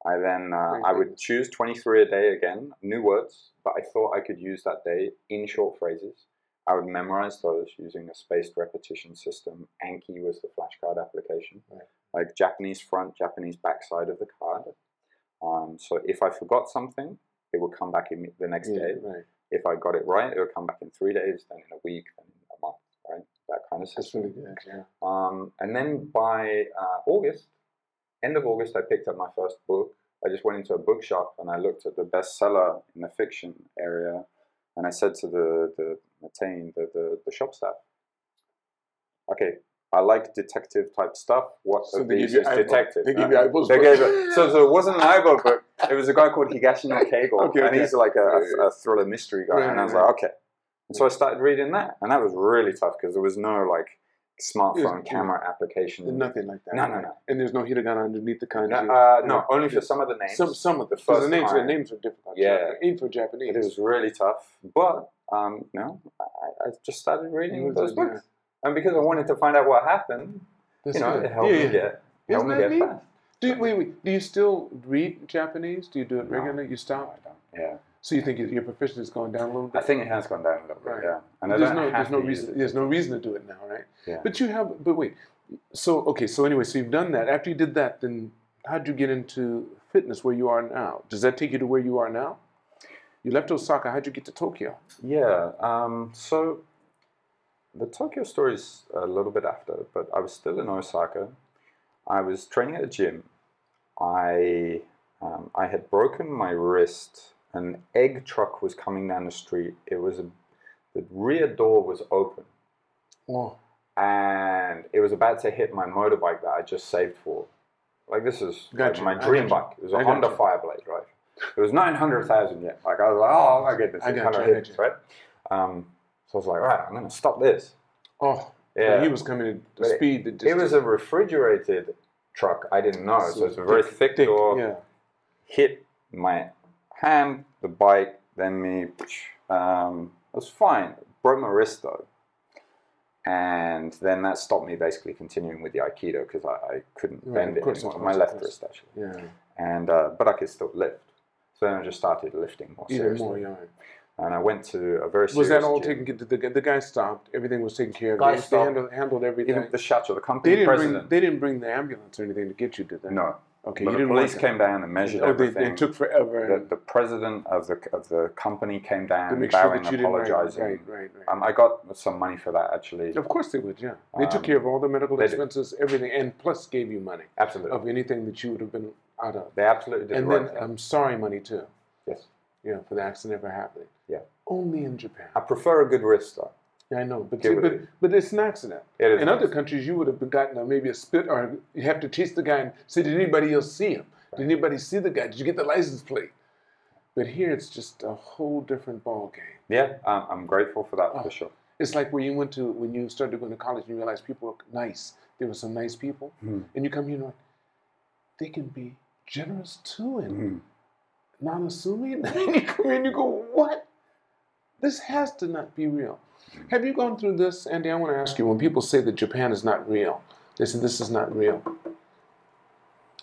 I then uh, I would choose 23 a day again, new words, but I thought I could use that day in short phrases. I would memorize those using a spaced repetition system. Anki was the flashcard application, Right. like Japanese front, Japanese back side of the card. Um, so if I forgot something, it would come back in the next Yeah, day. right. If I got it right, it would come back in three days, then in a week, then a month, right? That kind of That's system. really good. Yeah. Um, and then by uh, August, end of August, I picked up my first book. I just went into a bookshop and I looked at the bestseller in the fiction area, and I said to the the Matane, the, the the shop staff, "Okay, I like detective type stuff. What So of these is detective?" They give Uh, you They book. gave it. So, so it wasn't an Aibo book. It was a guy called Higashino Keigo, [LAUGHS] Okay, and okay. he's like a, Yeah, yeah, a, a thriller mystery guy. Right, and I was right. like, okay. So I started reading that, and that was really tough because there was no like smartphone Yes, camera application. Nothing like that. No, no, no. And there's no hiragana underneath the kanji. No, uh, no, Yeah. only for some of the names. Some some of the first the names the names are difficult. Yeah. even for Japanese. It was really tough, but um, no, I, I just started reading those did, yeah. books, and because I wanted to find out what happened, That's you know, good. it helped yeah, me yeah. get helped me get fast. Do you, wait, wait. Do you still read Japanese? Do you do it No. regularly? You No, stop. I don't. Yeah, So you think your- proficiency has gone down a little bit? I think it has gone down a little bit. Right. Yeah, and I there's no there's no reason there's no reason to do it now, right? Yeah. But you have but wait. So okay, so anyway, so you've done that. After you did that, then how'd you get into fitness where you are now? Does that take you to where you are now? You left Osaka. How'd you get to Tokyo? Yeah. Um, so the Tokyo story is a little bit after, but I was still in Osaka. I was training at a gym. I um, I had broken my wrist. An egg truck was coming down the street. It was a, the rear door was open, Oh, and it was about to hit my motorbike that I just saved for. Like this is like my dream gotcha. bike. It was a I Honda gotcha. Fireblade, right? It was nine hundred thousand yet. Like I was like, oh my goodness, I it gotcha, kind I of hit, gotcha. right? Um, so I was like, right, I'm gonna stop this. oh, Yeah, He was coming at the speed that just it was a refrigerated truck. I didn't know, so, it's a very thick, thick, door. Yeah. Hit my hand, the bike, then me. Um, it was fine. Broke my wrist though, and then that stopped me basically continuing with the aikido because I, I couldn't Right, bend it course, anymore. of my left course. wrist actually, Yeah. and uh, but I could still lift. So then I just started lifting more Even seriously, more, yeah. and I went to a very serious Was that all gym. taken? Did the, the guy stopped? Everything was taken care of. Guy They- they stopped. handled, handled everything. Even the shacho, the company they didn't president. bring. They didn't bring the ambulance or anything to get you, did they? no, Okay, but you the didn't police came down and measured Oh, everything. they took forever. the, the president of the of the company came to down, sure bowing, didn't. Apologizing. right, right, right. Um, I got some money for that actually. of course they would. Yeah, they took Um, care of all the medical they did. expenses, everything, and plus gave you money Absolutely, of anything that you would have been out of. they absolutely did and the then. I'm sorry, money too. yes, Yeah, for the accident ever happening. Yeah. Only in Japan. I prefer a good wrist though. Yeah, I know, but see, but, but it's an accident. It is In other accident. countries, you would have gotten a, maybe a spit, or you have to chase the guy and say, "Did anybody else see him? Did anybody see the guy? Did you get the license plate?" But here, it's just a whole different ball game. Yeah, um, I'm grateful for that Oh. for sure. It's like when you went to when you started going to college and you realized people were nice. There were some nice people, Mhm. and you come here and you're like, they can be generous too and Mhm. non-assuming. [LAUGHS] and you come and you go, what? This has to not be real. Have you gone through this, Andy? I want to ask you. When people say that Japan is not real, they say this is not real.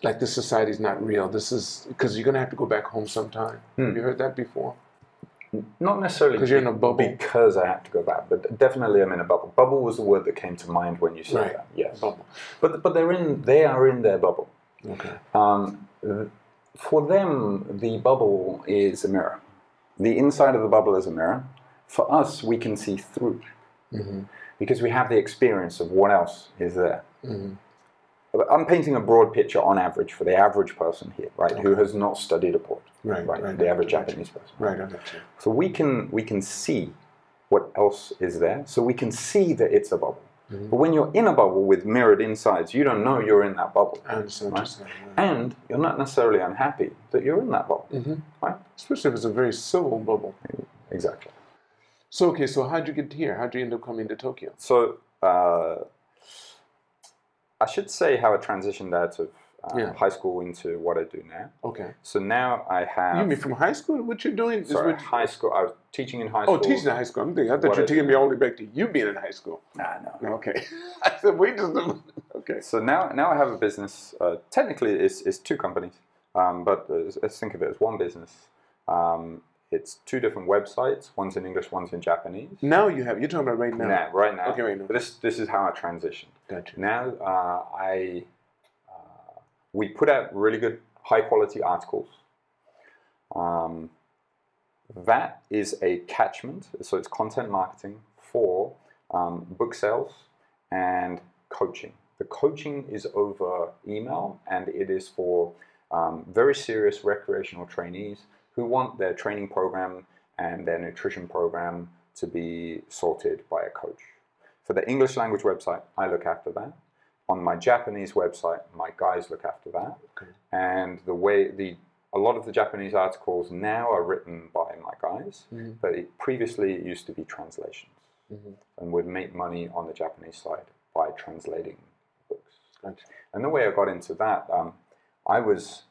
Like this society is not real. This is because you're gonna have to go back home sometime. Have you heard that before? Not necessarily 'Cause you're in a bubble. because I have to go back, but definitely I'm in a bubble. Bubble was the word that came to mind when you said Right. that. Yes, Bubble. but but they're in they are in their bubble. Okay. Um, for them, the bubble is a mirror. The inside of the bubble is a mirror. For us, we can see through hmm because we have the experience of what else is there. hmm I'm painting a broad picture on average for the average person here, right, who has not studied abroad, Right. right, Right. the average. Japanese person. Right. You. So we can we can see what else is there. So we can see that it's a bubble. Mhm. But when you're in a bubble with mirrored insides, you don't know you're in that bubble, I understand what you're and you're not necessarily unhappy that you're in that bubble. hmm Right. Especially if it's a very civil bubble. Exactly. So okay, so how'd you get here? How'd you end up coming to Tokyo? So uh, I should say how I transitioned out of uh, Yeah. high school into what I do now. Okay. So now I have You mean from high school? What you're doing is sorry, what, high school. I was teaching in high school. Oh, teaching in high school. I'm thinking, I thought you were taking me all the way back to you being in high school. Nah, no. Okay. [LAUGHS] I said, wait just. Okay. So now, now I have a business. Uh, technically, it's, it's two companies, um, but uh, let's think of it as one business. Um, it's two different websites. One's in English, one's in Japanese. Now you have, you're talking about right now. Now, right now. Okay, right now. But this this is how I transitioned. Gotcha. Now uh, I we put out really good high quality articles. Um, that is a catchment, so it's content marketing for um, book sales and coaching. The coaching is over email, and it is for um, very serious recreational trainees who want their training program and their nutrition program to be sorted by a coach. For the English language website, I look after that. On my Japanese website, my guys look after that. Okay. And the way the a lot of the Japanese articles now are written by my guys, Mhm. but it, previously it used to be translations, Mhm. and would make money on the Japanese side by translating books. Gotcha. And the way I got into that, um, I was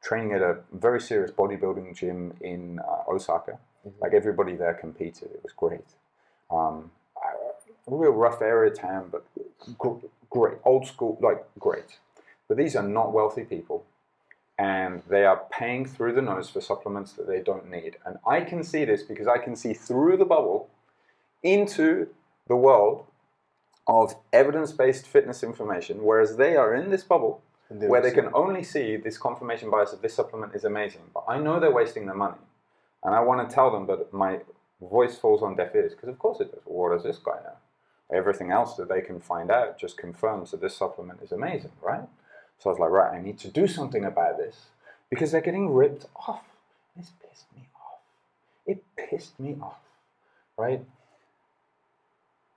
training at a very serious bodybuilding gym in uh, Osaka. Mhm. Like everybody there competed. It was great. Um, real rough area town, but great. Old school, like great. But these are not wealthy people. And they are paying through the nose for supplements that they don't need. And I can see this because I can see through the bubble into the world of evidence based fitness information, whereas they are in this bubble where they can only see this confirmation bias of this supplement is amazing. But I know they're wasting their money. And I want to tell them, but my voice falls on deaf ears because, of course, it does. What does this guy know? Everything else that they can find out just confirms that this supplement is amazing, right? So I was like, right, I need to do something about this because they're getting ripped off. This pissed me off. It pissed me off, right?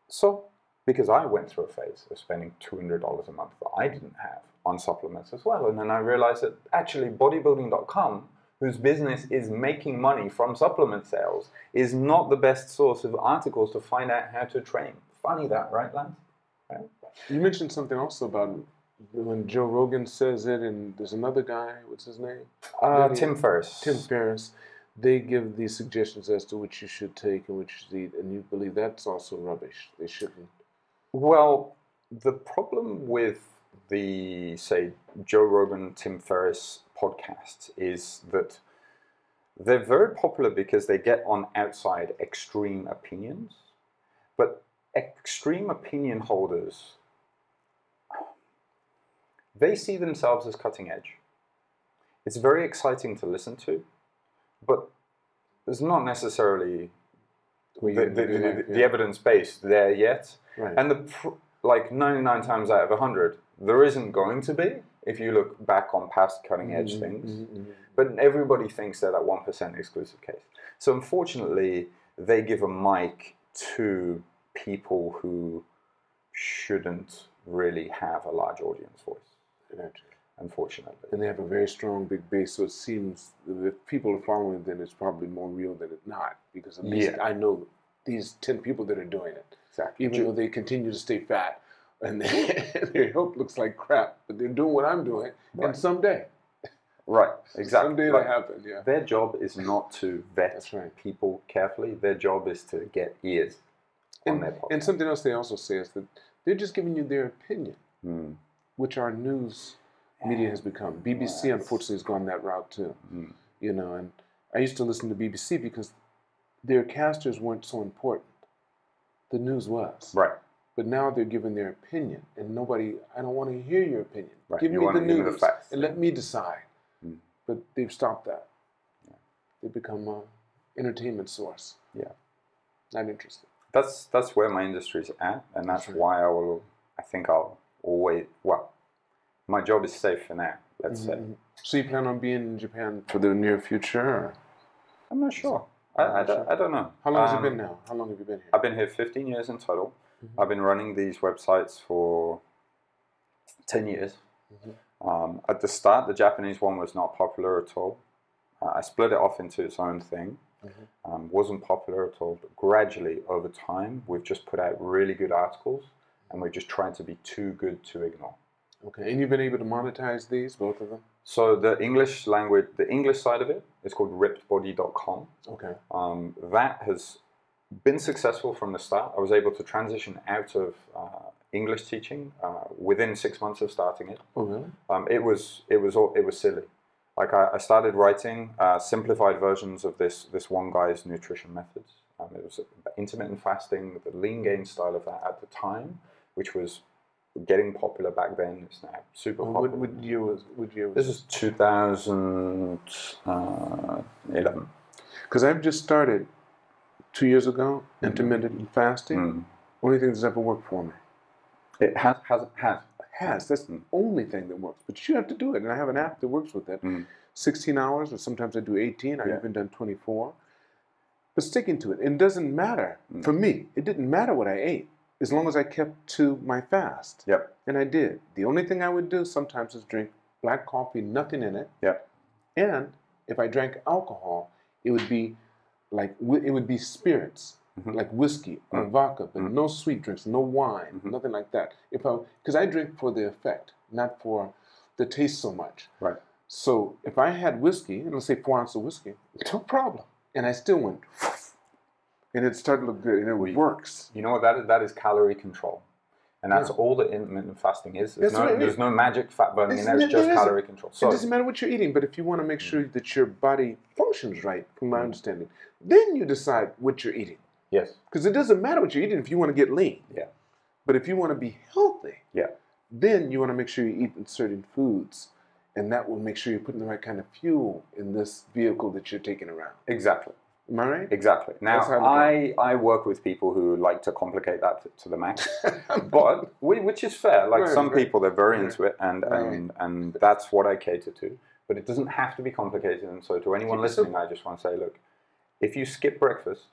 So, because I went through a phase of spending $200 a month that I didn't have on supplements as well. And then I realized that actually bodybuilding.com, whose business is making money from supplement sales, is not the best source of articles to find out how to train. Funny that, right, Lance? Right? You mentioned something also about when Joe Rogan says it, and there's another guy. What's his name? Uh, Maybe- Tim Ferriss. Tim Ferriss. They give these suggestions as to which you should take and which you should eat, and you believe that's also rubbish. They shouldn't. Well, the problem with the, say, Joe Rogan, Tim Ferriss podcasts is that they're very popular because they get on outside extreme opinions. But extreme opinion holders, they see themselves as cutting edge. It's very exciting to listen to, but there's not necessarily the, the, the, the evidence base there yet. Right. And the pr- like 99 times out of 100, there isn't going to be if you look back on past cutting edge Mhm, things. mhm, mhm. But everybody thinks they're that 1% exclusive case. So unfortunately, they give a mic to people who shouldn't really have a large audience voice, Gotcha. unfortunately. And they have a very strong big base, so it seems if people are following, then it's probably more real than it's not. Because at least Yeah. I know these ten people that are doing it, Exactly. even though they continue to stay fat and [LAUGHS] their health looks like crap, but they're doing what I'm doing, Right. and someday, Right, [LAUGHS] exactly. someday Like, it'll happen. Yeah. Their job is not to vet right. people carefully. Their job is to get ears And, and something else they also say is that they're just giving you their opinion, Mm, which our news media has become. BBC, Yes. unfortunately, has gone that route too. mm. You know, and I used to listen to BBC because their casters weren't so important. The news was. Right. But now they're giving their opinion, and nobody. I don't want to hear your opinion. Right, Give you me the give me the news and let me decide. Mm. But they've stopped that. They've become a entertainment source. Yeah. Not interested. That's that's where my industry is at, and that's right. why I will. I think I'll always. Well, my job is safe for now. Let's say. Mhm. So you plan on being in Japan for the near future? Or? I'm not sure. I, I, don't, sure. I don't know. How long has it Um, been now? How long have you been here? I've been here 15 years in total. Mhm. I've been running these websites for 10 years. Mhm. Um, at the start, the Japanese one was not popular at all. Uh, I split it off into its own thing. Mhm. Um, wasn't popular at all. But gradually, over time, we've just put out really good articles, and we're just trying to be too good to ignore. Okay, and you've been able to monetize these, both of them? So the English language, the English side of it, is called rippedbody.com. Okay. Um, that has been successful from the start. I was able to transition out of uh, English teaching uh, within six months of starting it. Oh, really? Um, it was it was all, it was silly. Like I, I started writing uh, simplified versions of this this one guy's nutrition methods. Um, it was intermittent fasting, the lean gain style of that at the time, which was getting popular back then. It's now super popular. what, what year was? What year? This is 2011. Because I've just started two years ago intermittent fasting. Mm. Only thing that's ever worked for me. It has has has. Has that's the only thing that works. But you have to do it, and I have an app that works with it. Mm. 16 hours, or sometimes I do 18. I've Yeah. even done 24. But sticking to it, And it doesn't matter Mm. for me. It didn't matter what I ate as long as I kept to my fast, Yep. and I did. The only thing I would do sometimes is drink black coffee, nothing in it, Yep. and If I drank alcohol, it would be like it would be spirits, Mhm. like whiskey or Mhm. vodka, but Mhm. no sweet drinks, no wine, Mhm. nothing like that. If I because I drink for the effect, not for the taste so much. Right. So if I had whiskey, and let's say four ounces of whiskey, no problem, and I still went, [LAUGHS] and it started to look good, and it We- works. You know what that is? That is calorie control. And that's Yeah. all that intermittent fasting is. There's, no, there's no magic fat burning in there. It's just calorie control. So it doesn't matter what you're eating, but if you want to make sure that your body functions right, from Mm. my understanding, then you decide what you're eating. Yes. Because it doesn't matter what you're eating if you want to get lean. Yeah. But if you want to be healthy, Yeah. then you want to make sure you're eating certain foods. And that will make sure you're putting the right kind of fuel in this vehicle that you're taking around. Exactly. Am I right? Exactly. Now, I I, work with people who like to complicate that to, to the max, [LAUGHS] but which is fair. Like Right, some right. people, they're very Right. into it, and, and and that's what I cater to. But it doesn't have to be complicated. And so, to anyone listening. I just want to say, look, if you skip breakfast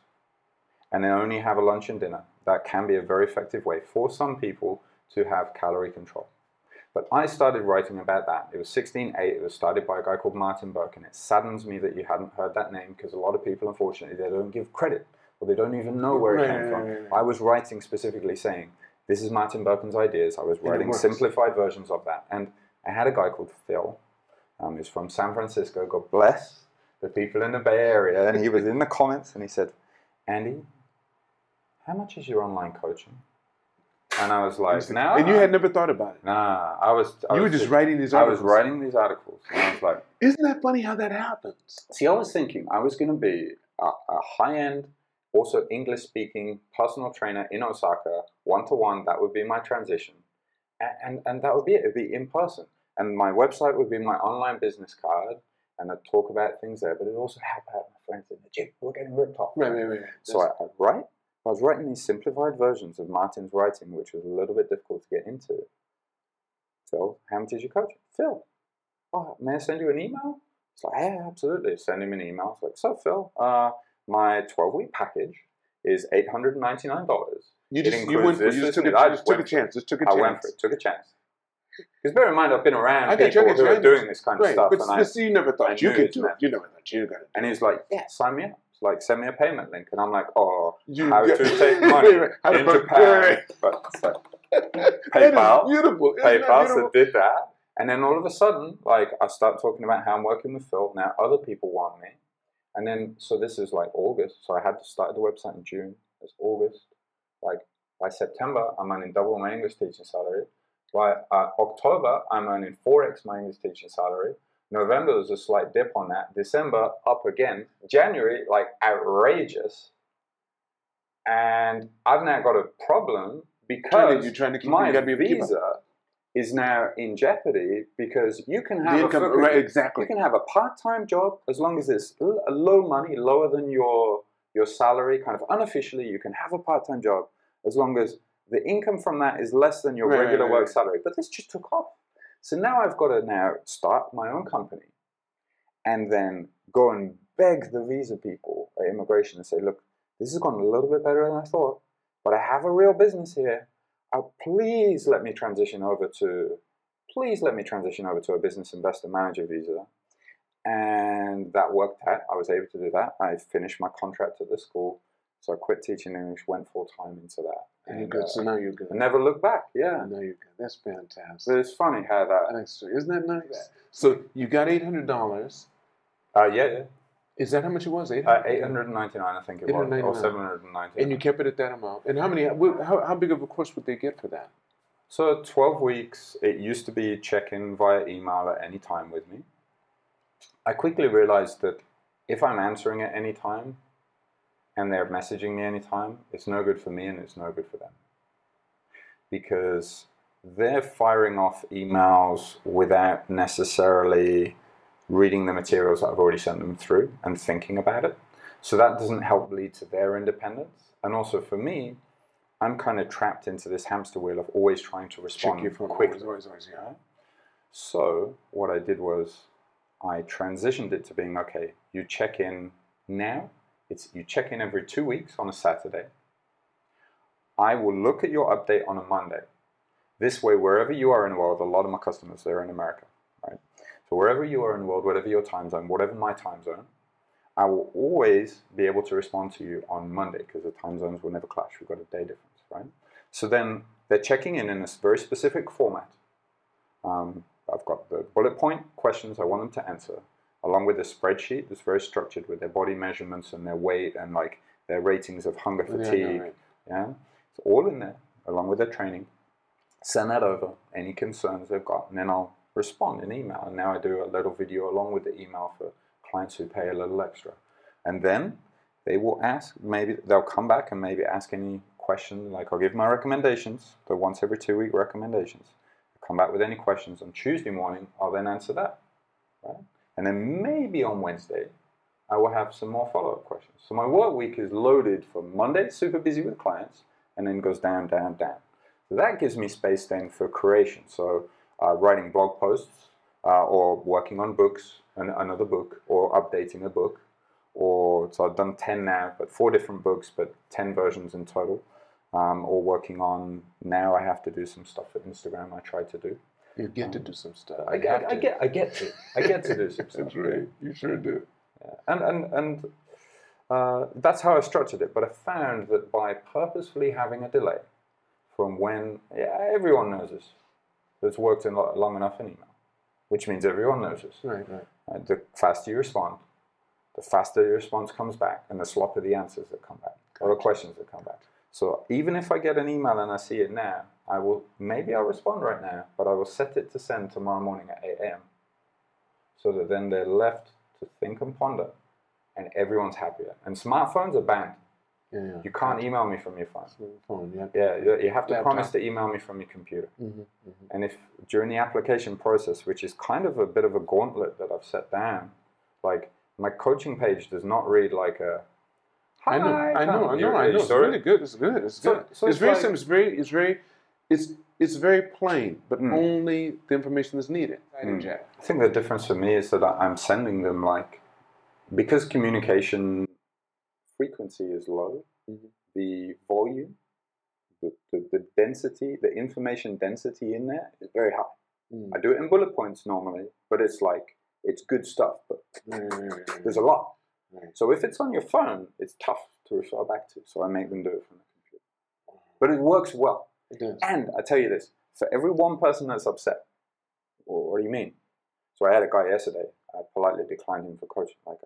and then only have a lunch and dinner, that can be a very effective way for some people to have calorie control. But I started writing about that. It was 16.8. It was started by a guy called Martin Burke, and it saddens me that you hadn't heard that name because a lot of people, unfortunately, they don't give credit or they don't even know where it Right, came from. right, right. I was writing specifically saying, this is Martin Berkhan's ideas. I was writing simplified versions of that. And I had a guy called Phil, um, he's from San Francisco. God bless the people in the Bay Area. And he was in the comments and he said, Andy, how much is your online coaching? And I was like, no. And you had never thought about it. Nah, I was. I you were was just writing these articles. I was writing these articles, and I was like, Isn't that funny how that happens? see, I was thinking I was going to be a, a high-end, also English-speaking personal trainer in Osaka, one-to-one. That would be my transition, and, and and that would be it. It'd be in person, and my website would be my online business card, and I'd talk about things there. But it would also help out my friends in the gym who are getting ripped off. Right, right, right. So I, I'd write. I was writing these simplified versions of Martin's writing, which was a little bit difficult to get into. Phil, how much is your coach? Phil, oh, may I send you an email? It's like, yeah, absolutely. Send him an email. It's like, so Phil, uh, my 12 week package is $899. you it just you went this, You just took, a, you just took a chance. Just took a I chance. went for it, took a chance. Because bear in mind, I've been around I people I get you, who are doing this kind of Right, stuff. but, and I, you never thought you could do it. You never thought you were gonna. and he's like, yeah, sign me up. Like, send me a payment link. And I'm like, oh, You how to [LAUGHS] take money Right, right. To in Japan. But it's like, That is PayPal. beautiful. PayPal, beautiful? so did that. And then all of a sudden, like I start talking about how I'm working with Phil. Now other people want me. And then so this is like August. So I had to start the website in June. It's August. Like by September, I'm earning double my English teaching salary. By uh, October, I'm earning 4x my English teaching salary. November was a slight dip on that. December up again. January, like outrageous. And I've now got a problem because you're trying to keep. my be able to keep up. visa is now in jeopardy because you can have income, a, right? you can have a part-time job as long as it's low money, lower than your your salary, kind of unofficially. You can have a part-time job as long as the income from that is less than your Right, regular right, work salary. But this just took off. So now I've got to now start my own company and then go and beg the visa people at immigration and say, look, this has gone a little bit better than I thought, but I have a real business here. Uh, please let me transition over to, please let me transition over to a business investor manager visa. And that worked out. I was able to do that. I finished my contract at the school. So I quit teaching English, went full time into that. And you're good. uh, So now you're good. I never looked back. Yeah. Now you're good. That's fantastic. So it's funny how that. That's, isn't that nice? So you got eight hundred dollars. Uh, yeah, yeah. Is that how much it was? Eight Uh, 899, I think it was, or 899. 790. And you kept it at that amount. And how many? How, how big of a course would they get for that? So 12 weeks, it used to be check-in via email at any time with me. I quickly realized that if I'm answering at any time and they're messaging me anytime, it's no good for me and it's no good for them. Because they're firing off emails without necessarily reading the materials that I've already sent them through and thinking about it. So that doesn't help lead to their independence. And also for me, I'm kind of trapped into this hamster wheel of always trying to respond quickly. Always, always, yeah. So what I did was I transitioned it to being okay. You check in now. It's you check in every two weeks on a Saturday. I will look at your update on a Monday. This way, wherever you are in the world, a lot of my customers they're in America, right? So wherever you are in the world, whatever your time zone, whatever my time zone, I will always be able to respond to you on Monday because the time zones will never clash. We've got a day difference, right? So then they're checking in in a very specific format. Um, I've got the bullet point questions I want them to answer, along with a spreadsheet that's very structured with their body measurements and their weight and like their ratings of hunger, Yeah, I know, fatigue. right. Yeah, it's all in there, along with their training. Send that over, any concerns they've got, and then I'll respond in email. And now I do a little video along with the email for clients who pay a little extra. And then they will ask, maybe they'll come back and maybe ask any question, like I'll give my recommendations, the once every two week recommendations. Come back with any questions on Tuesday morning, I'll then answer that. Right? And then maybe on Wednesday, I will have some more follow up questions. So my work week is loaded for Monday, super busy with clients, and then goes down, down, down. So that gives me space then for creation. So uh, writing blog posts, uh, or working on books, an, another book, or updating a book, or so I've done ten now, but four different books, but ten versions in total. Um, or working on now, I have to do some stuff for Instagram. I try to do. You get to do some stuff. I I to. get, I get to, I get to do some [LAUGHS] stuff. That's right. You sure do. Yeah. and and and uh, that's how I structured it. But I found that by purposefully having a delay from when yeah, everyone knows this, that's worked in lo- long enough in email, which means everyone knows this. Right, right. Uh, the faster you respond, the faster your response comes back, and the sloppier the answers that come back, or the questions that come back. So even if I get an email and I see it now, I will maybe I'll respond right now, but I will set it to send tomorrow morning at 8 a.m. So that then they're left to think and ponder, and everyone's happier. And smartphones are banned. Yeah, yeah. You can't email me from your phone. Phone, yeah. Yeah, you you have to Laptop. promise to email me from your computer. Mm-hmm. And if during the application process, which is kind of a bit of a gauntlet that I've set down, like my coaching page does not read like a. I know, "Hi, I know, I know, I know. It's really good. It's good. It's So- good. so it's, it's very like- simple. It's very, it's very, it's it's very plain, but Mm. only the information that's needed. Mm. I think the difference for me is that I- I'm sending them like because communication frequency is low, Mhm. the volume, the, the, the density, the information density in there is very high. Mm. I do it in bullet points normally, but it's like it's good stuff, but there's a lot. Right. So if it's on your phone, it's tough to refer back to. So I make them do it from the computer. But it works well. It does. And I tell you this, for every one person that's upset, well, what do you mean? So I had a guy yesterday, I politely declined him for coaching. Like,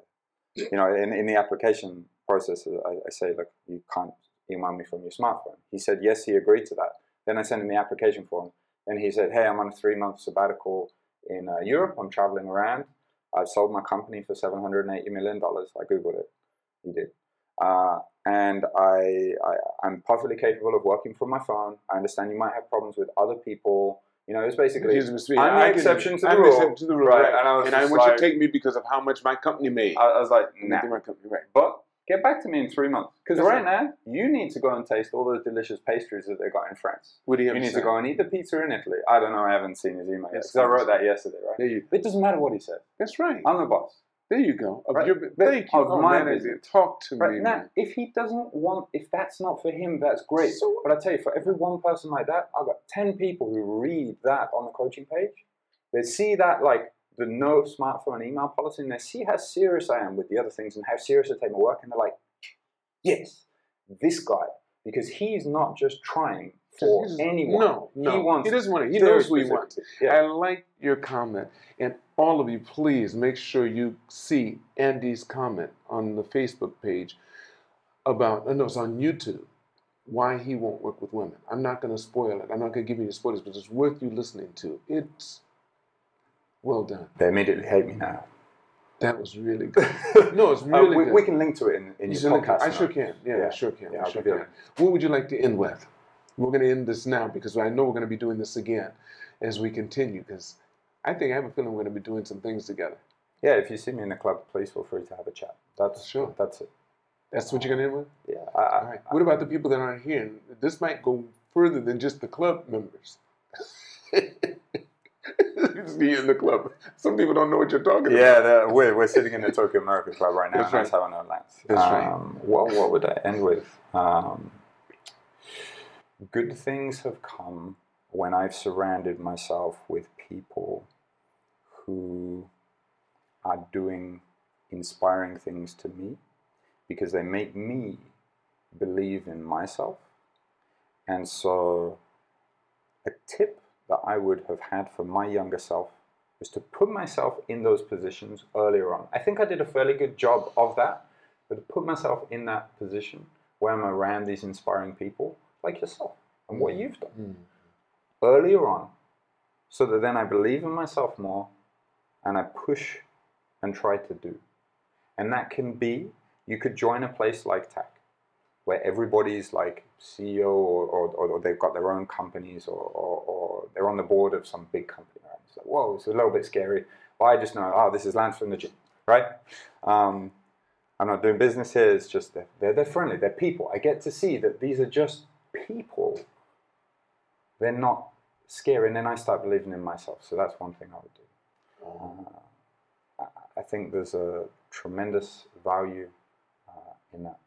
you know, in, in the application process, uh, I, I say, look, you can't email me from your smartphone. He said, yes, he agreed to that. Then I sent him the application form. and he said, hey, I'm on a three month sabbatical in uh, Europe. I'm traveling around. I've sold my company for $780 million. I Googled it. He did. Uh, and I, I, I'm perfectly capable of working from my phone. I understand you might have problems with other people. You know, it's basically, me. I'm I the exception to the I'm rule. exception to the rule, Right, right? and I was And I want you to take me because of how much my company made. I, I was like, nah. my company, right? But get back to me in three months. Because right now, you need to go and taste all those delicious pastries that they got in France. What do you have You need to go and eat the pizza in Italy. I don't know, I haven't seen his email yet. Because I wrote that yesterday, right? There you. It doesn't matter what he said. That's right. I'm the boss. There you go. Of Right. your, thank you. Of Oh, my business. Talk to Right me. now, man. if he doesn't want, if that's not for him, that's great. So- but I tell you, for every one person like that, I've got 10 people who read that on the coaching page. They see that, like, the no smartphone and email policy, and they see how serious I am with the other things and how serious I take my work, and they're like, yes, this guy, because he's not just trying for He's- anyone. No, no. He wants He doesn't want it. He knows who he wants. Yeah. I like your comment. And all of you, please make sure you see Andy's comment on the Facebook page about, uh, no, it's on YouTube, why he won't work with women. I'm not going to spoil it. I'm not going to give you the spoilers, but it's worth you listening to. It's well done. They immediately hate me now. That was really good. [LAUGHS] No, it's Uh, really we, good. we can link to it in, in your podcast. I sure can. Yeah, Yeah. I sure can. Yeah, I sure can. What would you like to end with? We're going to end this now because I know we're going to be doing this again as we continue. Because I think I have a feeling we're going to be doing some things together. Yeah, if you see me in the club, please feel free to have a chat. That's Sure. That's it. That's what you're going to end with. Yeah. I, I, All right. What about the people that aren't here? This might go further than just the club members. [LAUGHS] [LAUGHS] You in the club. Some people don't know what you're talking about. Yeah, we're, we're sitting in the Tokyo America Club right now. That's right. how I know Lance. That's right. um, What, what would I end with? Um, good things have come when I've surrounded myself with people who are doing inspiring things to me because they make me believe in myself. And so, a tip that I would have had for my younger self was to put myself in those positions earlier on. I think I did a fairly good job of that, but to put myself in that position where I'm around these inspiring people like yourself and what you've done Mm. earlier on, so that then I believe in myself more and I push and try to do. And that can be you could join a place like TAC, where everybody's like CEO or, or, or they've got their own companies or, or, or they're on the board of some big company. Right? It's like, whoa, it's a little bit scary. But I just know, oh, this is Lance from the gym, right? Um, I'm not doing business here. It's just they're, they're, they're friendly. They're people. I get to see that these are just people. They're not scary. And then I start believing in myself. So that's one thing I would do. Uh, I, I think there's a tremendous value uh, in that.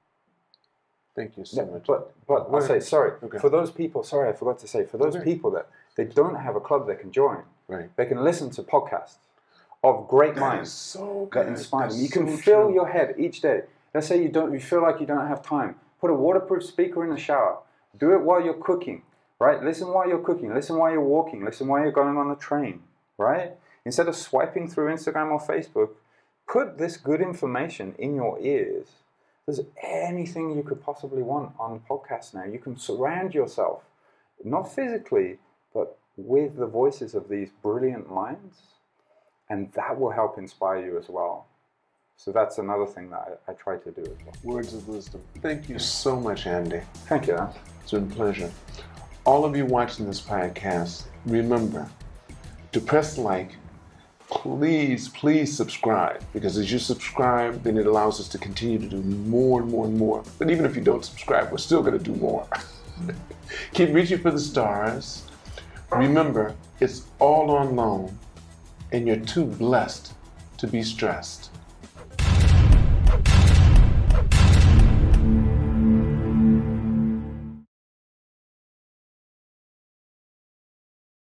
Thank you so Yeah, much. but but I'll say sorry Okay. for those people. Sorry, I forgot to say for those Okay. people that they don't have a club they can join. right. They can listen to podcasts of great That minds so that inspire them. You can fill true. your head each day. Let's say you don't, you feel like you don't have time. Put a waterproof speaker in the shower. Do it while you're cooking, right? Listen while you're cooking. Listen while you're walking. Listen while you're going on the train, right? Instead of swiping through Instagram or Facebook, put this good information in your ears. There's anything you could possibly want on podcasts now. You can surround yourself, not physically, but with the voices of these brilliant minds and that will help inspire you as well. So that's another thing that I, I try to do as well. Words of wisdom. Thank you so much, Andy. Thank you. It's been a pleasure. All of you watching this podcast, remember to press like. Please, please subscribe because as you subscribe, then it allows us to continue to do more and more and more. But even if you don't subscribe, we're still going to do more. [LAUGHS] Keep reaching for the stars. Remember, it's all on loan, and you're too blessed to be stressed.